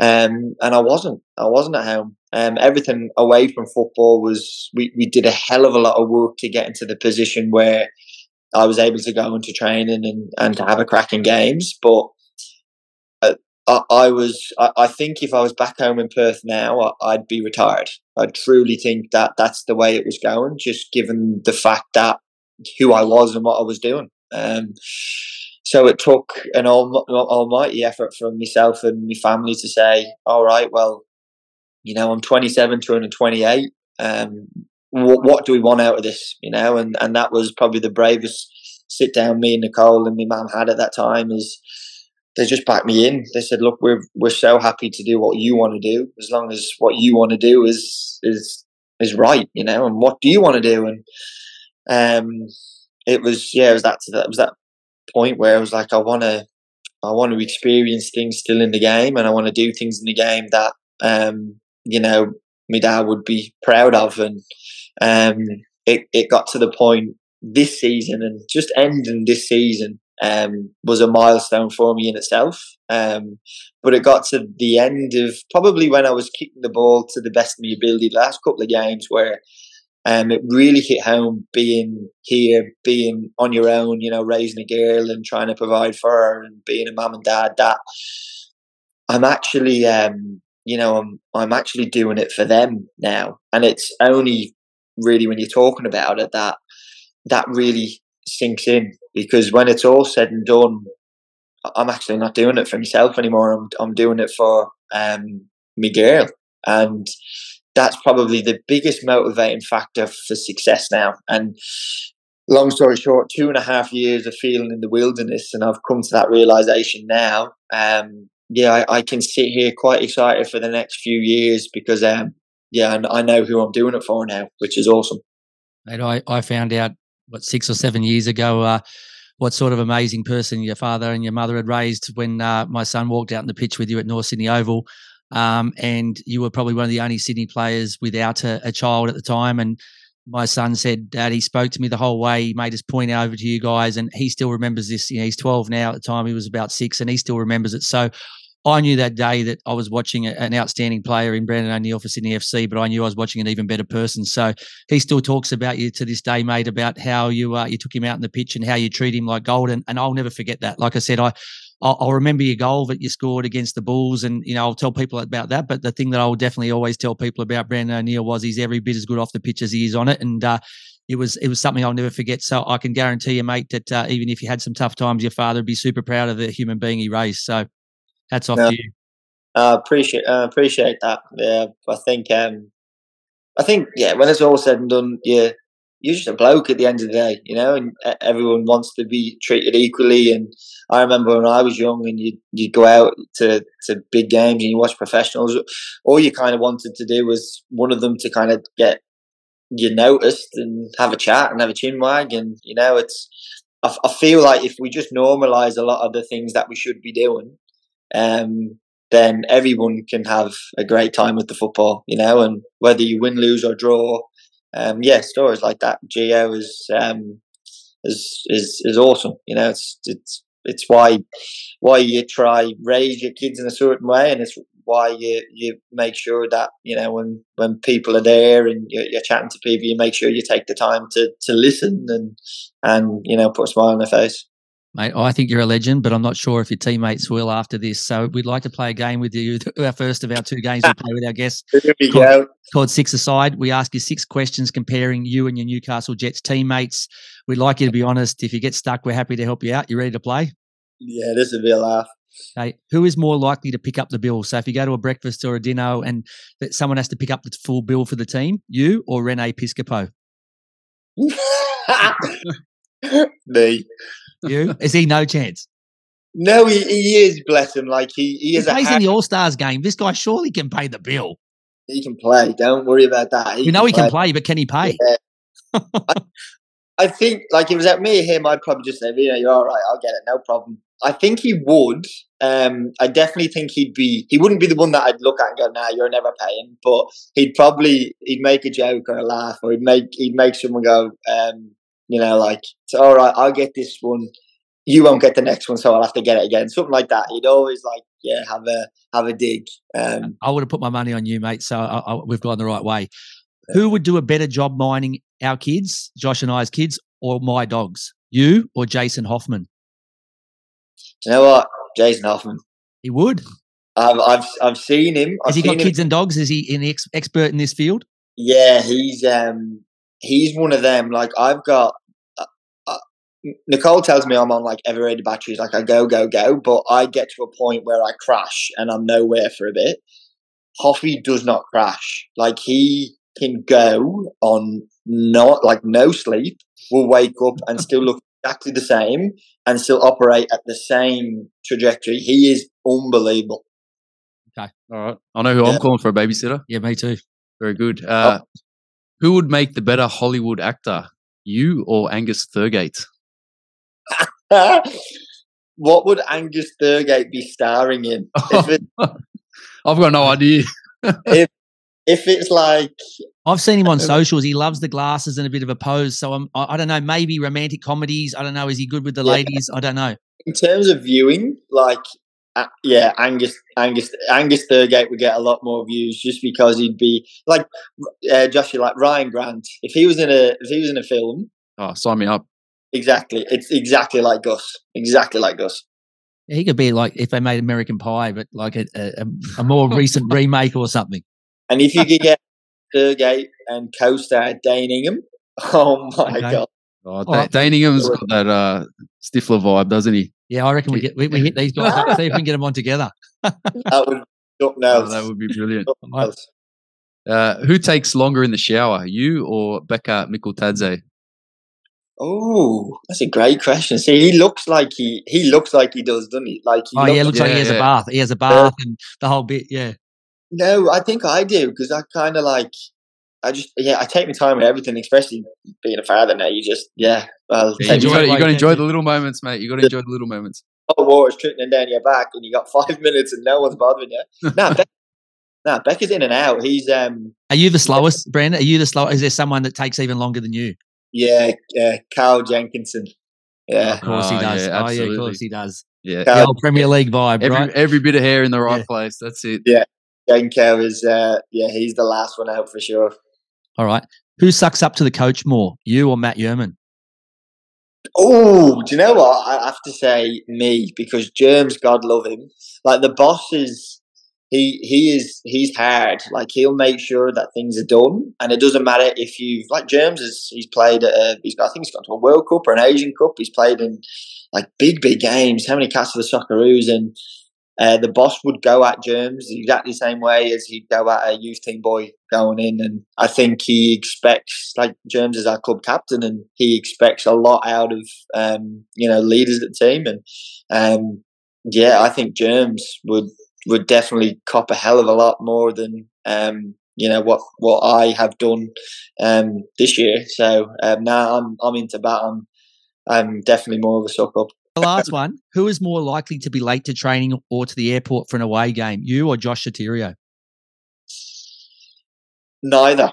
um, and I wasn't. I wasn't at home. Um, everything away from football was we, we did a hell of a lot of work to get into the position where I was able to go into training and, and to have a crack in games. But I, was, I, I think if I was back home in Perth now, I, I'd be retired. I truly think that that's the way it was going, just given the fact that who I was and what I was doing. Um, so it took an almighty effort from myself and my family to say, all right, well, you know, I'm 27, turning 28. Um, what, what do we want out of this? You know, and, and that was probably the bravest sit down me and Nicole and my mum had at that time is they just backed me in. They said, "Look, we're we're so happy to do what you want to do, as long as what you want to do is is is right, you know. And what do you want to do?" And um, it was yeah, it was that that was that point where I was like, I want to I want to experience things still in the game, and I want to do things in the game that um, you know my dad would be proud of, and um, it it got to the point this season and just ending this season um, was a milestone for me in itself. Um, but it got to the end of probably when I was kicking the ball to the best of my ability the last couple of games where um, it really hit home being here, being on your own, you know, raising a girl and trying to provide for her and being a mum and dad that I'm actually, um, you know, I'm, I'm actually doing it for them now. And it's only really when you're talking about it that that really sinks in because when it's all said and done, I'm actually not doing it for myself anymore. I'm I'm doing it for um my girl, and that's probably the biggest motivating factor for success now. And long story short, two and a half years of feeling in the wilderness, and I've come to that realization now. Um, yeah, I, I can sit here quite excited for the next few years because um, yeah, and I know who I'm doing it for now, which is awesome. And I, I found out what six or seven years ago uh, what sort of amazing person your father and your mother had raised when uh, my son walked out in the pitch with you at North Sydney Oval. Um, and you were probably one of the only Sydney players without a, a, child at the time. And my son said, Dad, he spoke to me the whole way. He made us point over to you guys, and he still remembers this. You know, he's 12 now. At the time, he was about six, and he still remembers it. So I knew that day that I was watching an outstanding player in Brandon O'Neill for Sydney FC, but I knew I was watching an even better person. So he still talks about you to this day, mate, about how you uh, you took him out in the pitch and how you treat him like gold. And, and I'll never forget that. Like I said, I I'll, remember your goal that you scored against the Bulls, and you know I'll tell people about that. But the thing that I will definitely always tell people about Brandon O'Neill was he's every bit as good off the pitch as he is on it, and uh, it was it was something I'll never forget. So I can guarantee you, mate, that uh, even if you had some tough times, your father would be super proud of the human being he raised. So hats off to you. I appreciate uh, appreciate that. Yeah, I think um, I think yeah, when it's all said and done, yeah, you're just a bloke at the end of the day, you know, and everyone wants to be treated equally. And I remember when I was young, and you you go out to to big games and you watch professionals. All you kind of wanted to do was one of them to kind of get you noticed and have a chat and have a chin wag, and you know, it's. I, I feel like if we just normalize a lot of the things that we should be doing, um, then everyone can have a great time with the football, you know, and whether you win, lose, or draw, um, yeah, stories like that, Geo is um, is is is awesome. You know, it's it's it's why why you try raise your kids in a certain way, and it's why you you make sure that you know when when people are there and you're, you're chatting to people, you make sure you take the time to to listen and and you know put a smile on their face. Mate, I think you're a legend, but I'm not sure if your teammates will after this. So we'd like to play a game with you. Our first of our two games we play with our guests Here we Cool. go. called Six Aside. We ask you six questions comparing you and your Newcastle Jets teammates. We'd like you to be honest. If you get stuck, we're happy to help you out. You ready to play? Yeah, this will be a laugh. Okay. Who is more likely to pick up the bill? So if you go to a breakfast or a dinner and that someone has to pick up the full bill for the team, you or Reno Piscopo? Me. You? is he no chance? No, he, he is, bless him. Like he, he He is a plays in the All Stars game. This guy surely can pay the bill. he can play. Don't worry about that. We know he can play, but can he pay? I think, like, if it was at me or him, I'd probably just say, you know, you're all right. I'll get it. No problem. I think he would. Um, I definitely think he'd be. He wouldn't be the one that I'd look at and go, "Nah, you're never paying." But he'd probably he'd make a joke or a laugh, or he'd make he'd make someone go, um, you know, like, "It's all right. I'll get this one. You won't get the next one, so I'll have to get it again." Something like that. He'd always like, yeah, have a have a dig. Um, I would have put my money on you, mate. So I, I, we've gone the right way. Who would do a better job mining our kids, Josh and I's kids, or my dogs? You or Jason Hoffman? you know what, Jason Hoffman. He would. I've I've I've seen him. I've Has he seen got him kids and dogs? Is he an ex- expert in this field? Yeah, he's um he's one of them. Like I've got uh, uh, Nicole tells me I'm on like Eveready batteries. Like I go go go, but I get to a point where I crash and I'm nowhere for a bit. Hoffy does not crash. Like he can go on not like no sleep. Will wake up and still look exactly the same and still operate at the same trajectory. He is unbelievable. Okay, all right. I know who Yeah. I'm calling for a babysitter. Yeah, me too. Very good. Uh, Who would make the better Hollywood actor? You or Angus Thurgate? what would Angus Thurgate be starring in? If, it, I've got no idea. if it's like, I've seen him on Um, socials. He loves the glasses and a bit of a pose. So I'm, I, I don't know, maybe romantic comedies. I don't know. Is he good with the Yeah. ladies? I don't know. in terms of viewing, like, uh, yeah, Angus, Angus, Angus Thurgate would get a lot more views just because he'd be like, uh, Joshua, like Ryan Grant. If he was in a, if he was in a film, Oh, sign me up. exactly, it's exactly like Gus, exactly like Gus. He could be like if they made American Pie, but like a, a, a more recent remake or something. And if you could get Thurgate and co-star Dane Ingham, oh my Okay. god, Oh, right. Da- Dane Ingham's got that uh, Stifler vibe, doesn't he? Yeah, I reckon we get we, we hit these guys up, see if we can get them on together. that would up Oh, that would be brilliant. Uh, who takes longer in the shower, you or Beka Mikeltadze? Oh, that's a great question. See, he looks like he he looks like he does, doesn't he? Like he Oh yeah, looks looks like he Yeah, has a bath. He has a bath and the whole bit. Yeah. No, I think I do because I kind of like. I just yeah, I take my time with everything, especially being a father now. You just yeah, well, Yeah, Enjoy you got to enjoy the little moments, mate. You got to enjoy the little moments. hot water's trickling down your back, and you got five minutes, and no one's bothering you. No, Beck, no, Beka's in and out. He's um Are you the slowest, Brandon? Are you the slowest? Is there someone that takes even longer than you? yeah, yeah, Carl Jenkinson. Yeah, Of course he Oh, does. yeah, oh yeah, of course he does. Yeah. The Carl old Premier League vibe, Every, right? every bit of hair in the right Yeah. place. That's it. Yeah, Jenko is uh yeah, he's the last one out for sure. All right. Who sucks up to the coach more, you or Matt Jurman? Oh, do you know what? I have to say me because Germs, God love him. Like the boss is, he he is he's hard. Like he'll make sure that things are done, and it doesn't matter if you've like Germs is he's played. A, he's got, I think he's gone to a World Cup or an Asian Cup. He's played in like big big games. How many cats for the Socceroos and. Uh, the boss would go at Germs exactly the same way as he'd go at a youth team boy going in, and I think he expects like Germs is our club captain, and he expects a lot out of um, you know leaders at the team, and um, yeah, I think Germs would would definitely cop a hell of a lot more than um, you know what what I have done um, this year. So um, now I'm I'm into that. I'm I'm definitely more of a suck up. The last one. Who is more likely to be late to training or to the airport for an away game, you or Josh Sotirio? Neither.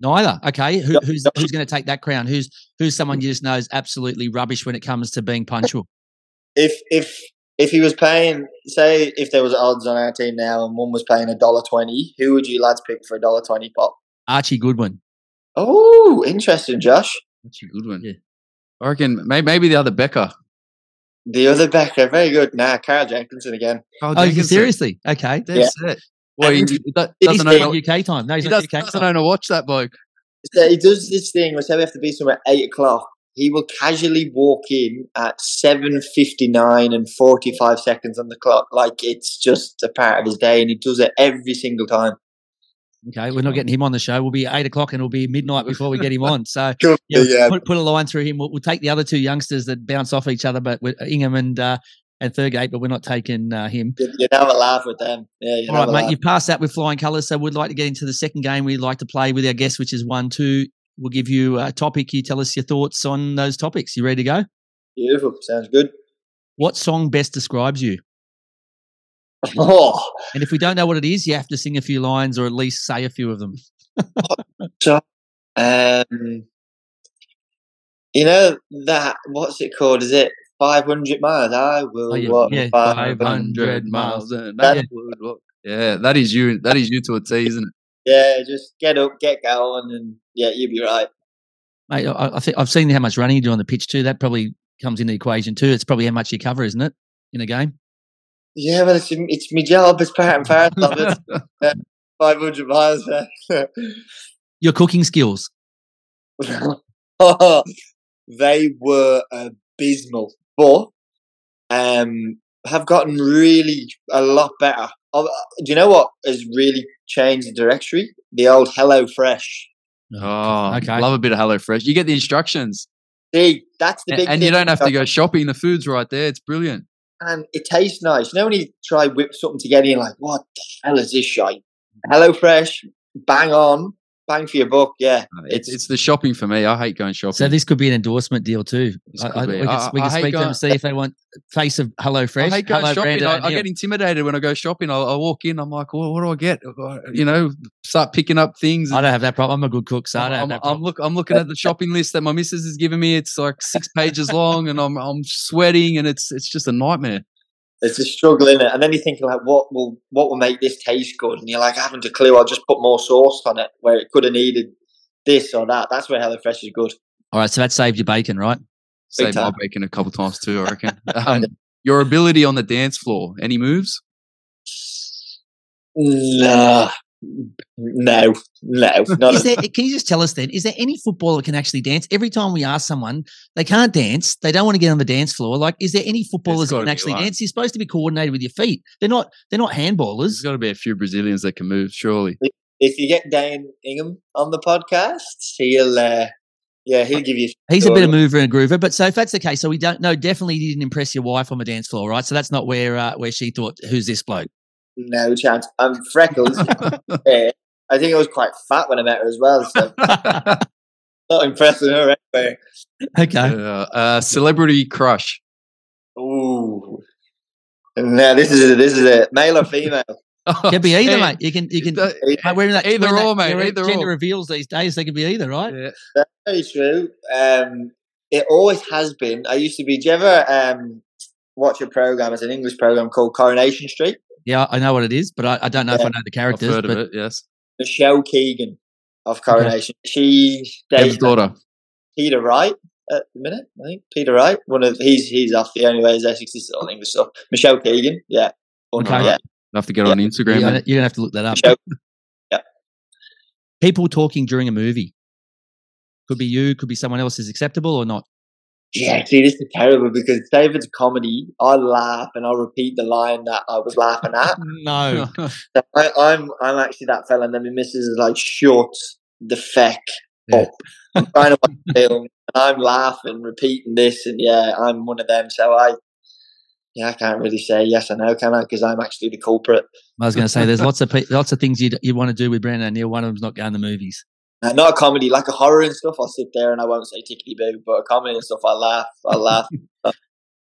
Neither. Okay. Who, Yep. who's Yep. who's going to take that crown? Who's who's someone you just know is absolutely rubbish when it comes to being punctual? if if if he was paying, say, if there was odds on our team now, and one was paying a dollar twenty, who would you lads pick for a dollar twenty pop? Archie Goodwin. Oh, interesting, Josh. Archie a good one. Yeah. I reckon maybe, maybe the other Beka. The other Beka, very good. Nah, Carl Jenkinson again. Carl Oh, Jenkinson. seriously? Okay. that's Yeah. set. Well, he, And he do- doesn't he know. say- UK time. No, he's He not does, UK doesn't time. know to watch that bloke. So he does this thing where say we have to be somewhere at eight o'clock. He will casually walk in at seven fifty nine and forty five seconds on the clock, like it's just a part of his day, and he does it every single time. Okay, we're not getting him on the show. We'll be eight o'clock and it'll be midnight before we get him on. So Could yeah, yeah. Put, put a line through him. We'll, we'll take the other two youngsters that bounce off each other, but with Ingham and uh, and Thurgate, but we're not taking uh, him. You, you have a laugh with them. Yeah, you All right, mate. laugh. You passed that with flying colours, so we'd like to get into the second game. We'd like to play with our guests, which is one, two. We'll give you a topic. You tell us your thoughts on those topics. You ready to go? Beautiful. Sounds good. What song best describes you? Oh, And if we don't know what it is, you have to sing a few lines or at least say a few of them. um, you know that what's it called? Is it five hundred miles? I will Oh, yeah, walk yeah, 500 500 miles. miles. That- I. Yeah, that is you. That is you to a T, isn't it? Yeah, just get up, get going, and yeah, you'll be right. Mate, I, I think I've seen how much running you do on the pitch too. That probably comes in the equation too. It's probably how much you cover, isn't it, in a game? Yeah, well, it's it's my job. It's part and parcel of it. Five hundred miles. man. Your cooking skills. oh, they were abysmal, but um, have gotten really a lot better. Oh, Do you know what has really changed the directory? The old Hello Fresh. Oh, Okay. Love a bit of Hello Fresh. You get the instructions, See, that's the and, big and thing. you don't have to go shopping. The food's right there. It's brilliant. And it tastes nice. You know when you try whip something together, you're like, "What the hell is this shite?" Hello Fresh, bang on, bang for your buck. Yeah, It's it's the shopping for me. I hate going shopping. So this could be an endorsement deal too. I, I, we can, I- we I can hate speak to them and see if they want face of Hello Fresh. I hate going Hello shopping. Brandon I, I get intimidated when I go shopping. I, I walk in. I'm like, well, what do I get? Uh, You know, start picking up things. I don't have that problem. I'm a good cook, so I I'm, don't have I'm, that I'm look. I'm looking at the shopping list that my missus is giving me. It's like six pages long, and I'm I'm sweating, and it's it's just a nightmare. It's a struggle in it. And then you're thinking like, "What will what will make this taste good?" And you're like, "I haven't a clue. I'll just put more sauce on it where it could have needed this or that." That's where Hello Fresh is good. All right, so that saved your bacon, right? Saved my bacon a couple times too. I reckon. Um, your ability on the dance floor. Any moves? No, no, no, not Is there, can you just tell us then? Is there any footballer that can actually dance? Every time we ask someone, they can't dance. They don't want to get on the dance floor. Like, is there any footballers that can actually one. dance? You're supposed to be coordinated with your feet. They're not. They're not handballers. There's got to be a few Brazilians that can move. Surely. if you get Dan Ingham on the podcast, he'll uh, yeah, he'll give you. He's a bit of story. mover and groover. But so if that's the case, so we don't know. Definitely didn't impress your wife on the dance floor, right? So that's not where uh, where she thought, "Who's this bloke?" No chance. I'm freckles. yeah, I think I was quite fat when I met her as well, so not impressing her anyway. okay. Uh, uh, celebrity crush. Ooh. No, this is it. This is it. Male or female? Can be either, Hey, mate. You can you can. that- Mate, we're in that, Either we're in that- or, mate, we're in either gender or. reveals these days. They can be either, right? yeah. Very true. Um, it always has been. I used to be. Do you ever um, watch a program? It's an English program called Coronation Street. Yeah, I know what it is, but I, I don't know if I know the I've characters. heard of it. Yes. Michelle Keegan of Coronation. She Deb's dates daughter. Peter Wright at the minute. I think Peter Wright. One of he's he's off the only way is Essex is all English stuff. Michelle Keegan. Yeah. Okay. Yeah. I have to get Yeah. on Instagram. you're, gonna, eh? you're gonna have to look that up. Michelle. Yeah. People talking during a movie could be you, could be someone else. Is acceptable or not? Yeah, see, this is terrible because say if it's a comedy, I laugh and I'll repeat the line that I was laughing at. No. So I, I'm I'm actually that fella, and then my missus is like, "Shut the feck Yeah. up!" I'm trying to watch a film, and I'm laughing, repeating this, and yeah, I'm one of them. So I, yeah, I can't really say yes or no, can I? Because I'm actually the culprit. I was going to say there's lots of pe- lots of things you you want to do with Brandon O'Neill. One of them's not going to movies. Uh, not a comedy, like a horror and stuff. I'll sit there and I won't say tickety boo, but a comedy and stuff, I laugh. I laugh.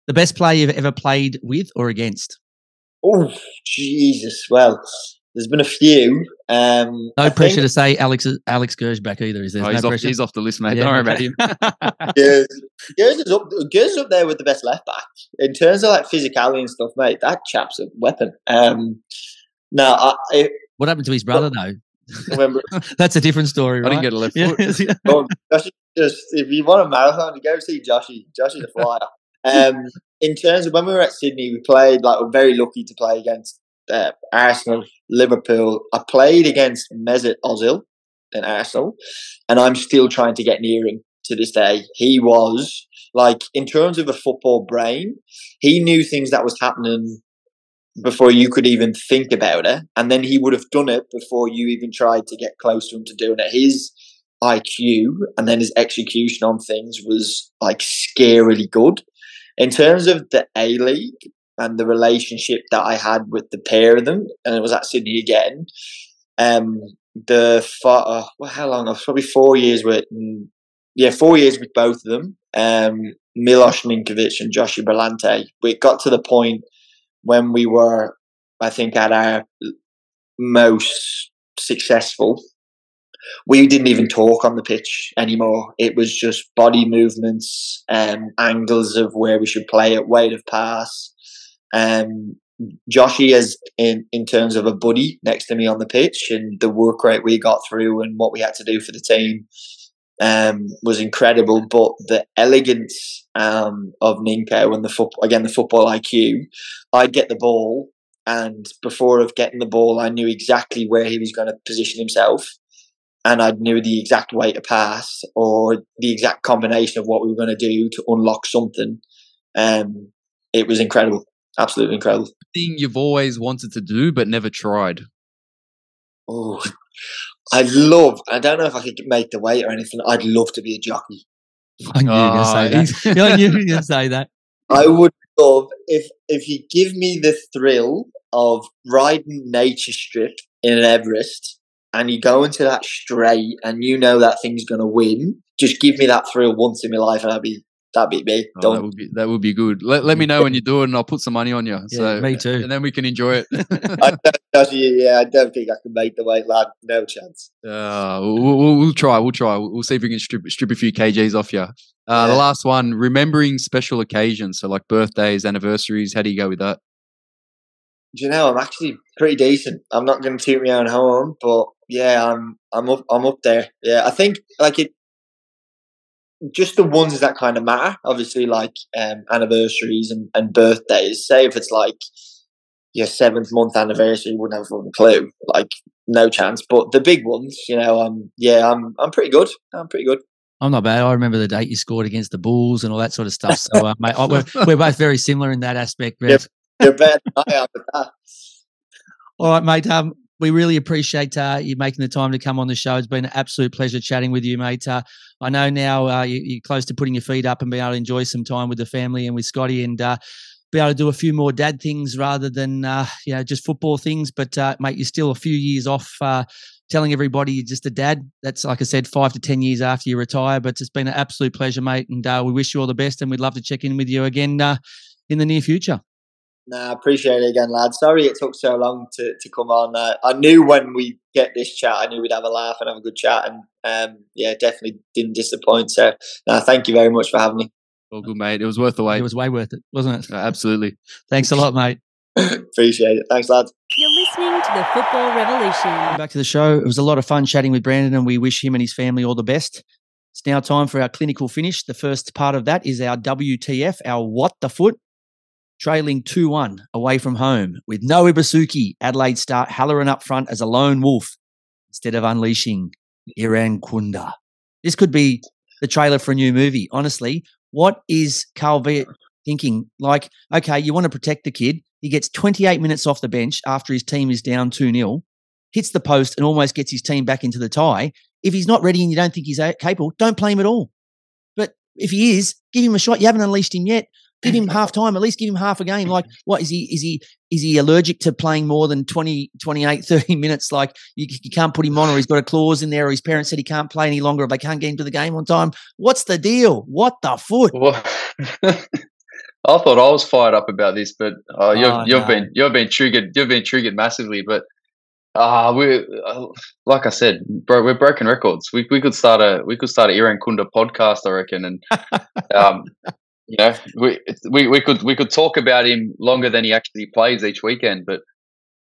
The best player you've ever played with or against? oh, Jesus! Well, there's been a few. Um, No I pressure think- to say Alex Alex Gersbach either. Is there? Oh, no he's, off, pressure. he's off the list, mate. Yeah, Don't worry about him. Gers, Gers is up. Gers is up there with the best left back in terms of like physicality and stuff, mate. That chap's a weapon. Um, no, I, I what happened to his brother though? Remember. That's a different story, I didn't get a left Yeah. foot. oh, Josh, just if you want a marathon, you go see Joshy. Joshy a flyer. Um, in terms of when we were at Sydney, we played like we're very lucky to play against uh, Arsenal, Liverpool. I played against Mesut Ozil in Arsenal, and I'm still trying to get near him to this day. He was like in terms of a football brain, he knew things that was happening before you could even think about it, and then he would have done it before you even tried to get close to him to doing it. His IQ and then his execution on things was like scarily good. In terms of the A League and the relationship that I had with the pair of them, and it was at Sydney again. Um, the uh, well, how long? I was probably four years with, yeah, four years with both of them. Um, Milos Ninkovic and Joshi Brillante. We got to the point when we were, I think, at our most successful we didn't even talk on the pitch anymore. It was just body movements, um, angles of where we should play it, weight of pass. Um, Joshy is in in terms of a buddy next to me on the pitch, and the work rate we got through and what we had to do for the team um, was incredible. But the elegance um, of Ninko and the football again the football IQ, I'd get the ball. And before of getting the ball, I knew exactly where he was going to position himself and I knew the exact way to pass or the exact combination of what we were going to do to unlock something. Um, it was incredible, absolutely incredible. Thing you've always wanted to do but never tried. Oh, I'd love. I don't know if I could make the weight or anything. I'd love to be a jockey. I knew you were going to say that. I knew you were going to say that. I would love if if you give me the thrill of riding nature strip in an Everest and you go into that straight and you know that thing's going to win, just give me that thrill once in my life and I'll be that'd be me. Oh, that would be that would be good. Let, let me know when you do it, and I'll put some money on you. So yeah, me too, and then we can enjoy it. I don't, yeah, I don't think I can make the weight, lad. No chance. Uh, we'll, we'll, we'll try. We'll try. We'll see if we can strip strip a few kgs off you. Uh, yeah. The last one, remembering special occasions, so like birthdays, anniversaries. How do you go with that? Do you know I'm actually pretty decent. I'm not going to toot my own home, but yeah, I'm I'm up I'm up there. Yeah, I think like it. Just the ones that kind of matter, obviously, like um, anniversaries and, and birthdays. Say if it's like your seventh month anniversary, you wouldn't have a clue. Like no chance. But the big ones, you know, um, yeah, I'm I'm pretty good. I'm pretty good. I'm not bad. I remember the date you scored against the Bulls and all that sort of stuff. So, uh, mate, we're, we're both very similar in that aspect. Yep. You're better I am with that. All right, mate. Um, we really appreciate uh, you making the time to come on the show. It's been an absolute pleasure chatting with you, mate. Uh, I know now uh, you, are close to putting your feet up and being able to enjoy some time with the family and with Scotty and uh, be able to do a few more dad things rather than uh, you know just football things. But uh, mate, you're still a few years off. telling everybody you're just a dad. That's like I said, five to ten years after you retire. But it's been an absolute pleasure, mate, and we wish you all the best. And we'd love to check in with you again in the near future. No, I appreciate it again, lad. Sorry it took so long to, to come on. Uh, I knew when we get this chat, I knew we'd have a laugh and have a good chat, and um, yeah, definitely didn't disappoint. So, no, thank you very much for having me. All good, mate. It was worth the wait. It was way worth it, wasn't it? Uh, absolutely. Thanks a lot, mate. appreciate it. Thanks, lads. You're listening to the Football Revolution. Back to the show. It was a lot of fun chatting with Brandon, and we wish him and his family all the best. It's now time for our clinical finish. The first part of that is our WTF, our What the Foot trailing 2 1 away from home with no Ibusuki. Adelaide start Halloran up front as a lone wolf instead of unleashing Irankunda. This could be the trailer for a new movie. Honestly, what is Carl Veart thinking? Like, okay, you want to protect the kid. He gets 28 minutes off the bench after his team is down 2 0, hits the post and almost gets his team back into the tie. If he's not ready and you don't think he's capable, don't play him at all. But if he is, give him a shot. You haven't unleashed him yet give him half time at least give him half a game like what is he is he is he allergic to playing more than 20 28 30 minutes like you, you can't put him on or he's got a clause in there or his parents said he can't play any longer or they can't get into the game on time what's the deal what the foot well, I thought I was fired up about this, but uh, you've, oh, you've no. been you've been triggered you've been triggered massively. But uh, we uh, like I said, bro, we're broken records. We we could start a we could start a Irankunda podcast, I reckon, and um, you know, we, we we could we could talk about him longer than he actually plays each weekend. But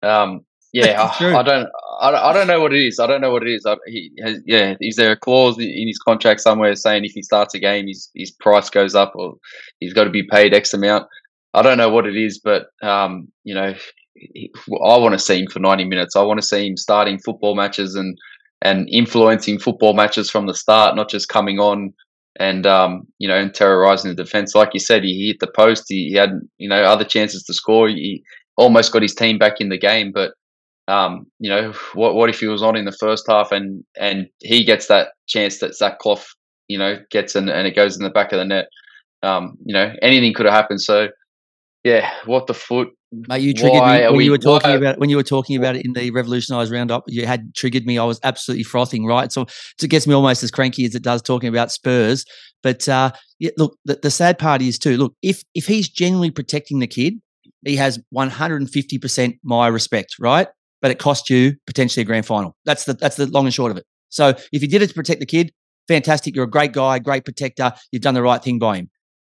um, Yeah, I, I don't, I, I don't know what it is. I don't know what it is. I, he has, yeah, is there a clause in his contract somewhere saying if he starts a game, his his price goes up, or he's got to be paid X amount? I don't know what it is, but um, you know, he- I want to see him for ninety minutes. I want to see him starting football matches and and influencing football matches from the start, not just coming on and um, you know and terrorizing the defense. Like you said, he hit the post. He, he had you know other chances to score. He almost got his team back in the game, but um, you know, what what if he was on in the first half and and he gets that chance that Zach Clough, you know, gets and, and it goes in the back of the net. Um, you know, anything could have happened. So yeah, what the foot. Mate, you triggered Why me when we- you were talking about when you were talking about it in the revolutionised roundup. You had triggered me. I was absolutely frothing. Right, so it gets me almost as cranky as it does talking about Spurs. But uh, yeah, look, the, the sad part is too. Look, if if he's genuinely protecting the kid, he has one hundred and fifty percent my respect. Right, but it cost you potentially a grand final. That's the that's the long and short of it. So if you did it to protect the kid, fantastic. You're a great guy, great protector. You've done the right thing by him.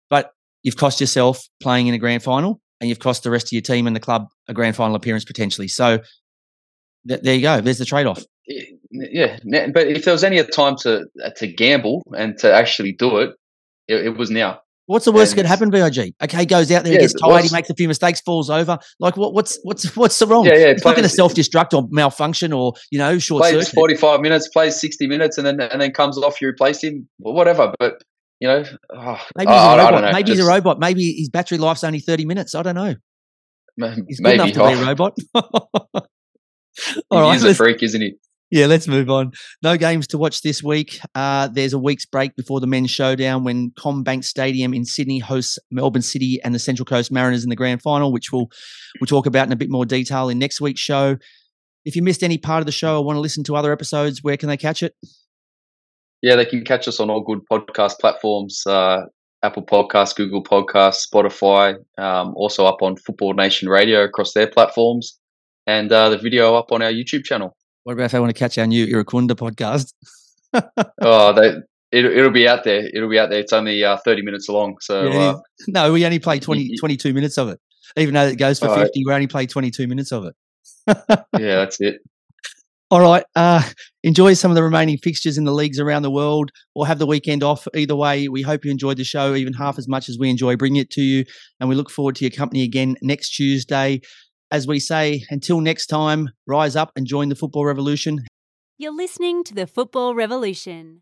But you've cost yourself playing in a grand final, and you've cost the rest of your team and the club a grand final appearance potentially. So th- there you go. There's the trade off. Yeah, but if there was any time to uh, to gamble and to actually do it, it, it was now. What's the worst that could happen, Vig? Okay, he goes out there, he Yeah, gets tired, he makes a few mistakes, falls over. Like what? What's what's what's the wrong? Yeah, yeah. It's not going to self destruct or malfunction or you know short plays forty five minutes, plays sixty minutes, and then and then comes off. You replace him, or whatever. But you know, oh, Maybe he's a I- I robot. Maybe he's a robot. Maybe his battery life's only thirty minutes. I don't know. He's good Maybe enough to be a oh, robot. All right, is a freak, isn't he? Yeah, let's move on. No games to watch this week. Uh, there's a week's break before the men's showdown when CommBank Stadium in Sydney hosts Melbourne City and the Central Coast Mariners in the grand final, which we'll we'll talk about in a bit more detail in next week's show. If you missed any part of the show or want to listen to other episodes, where can they catch it? Yeah, they can catch us on all good podcast platforms: uh, Apple Podcasts, Google Podcasts, Spotify. Um, also up on Football Nation Radio across their platforms, and uh, the video up on our YouTube channel. What about if they want to catch our new Iracunda podcast? Oh, they. It, it'll be out there. It'll be out there. It's only uh, 30 minutes long. So, Yeah, uh. No, we only play 20, y- 22 minutes of it. Even though it goes for All right. 50, we only play 22 minutes of it. yeah, that's it. All right. Uh, enjoy some of the remaining fixtures in the leagues around the world or have the weekend off. Either way, we hope you enjoyed the show even half as much as we enjoy bringing it to you. And we look forward to your company again next Tuesday. As we say, until next time, rise up and join the football revolution. You're listening to the Football Revolution.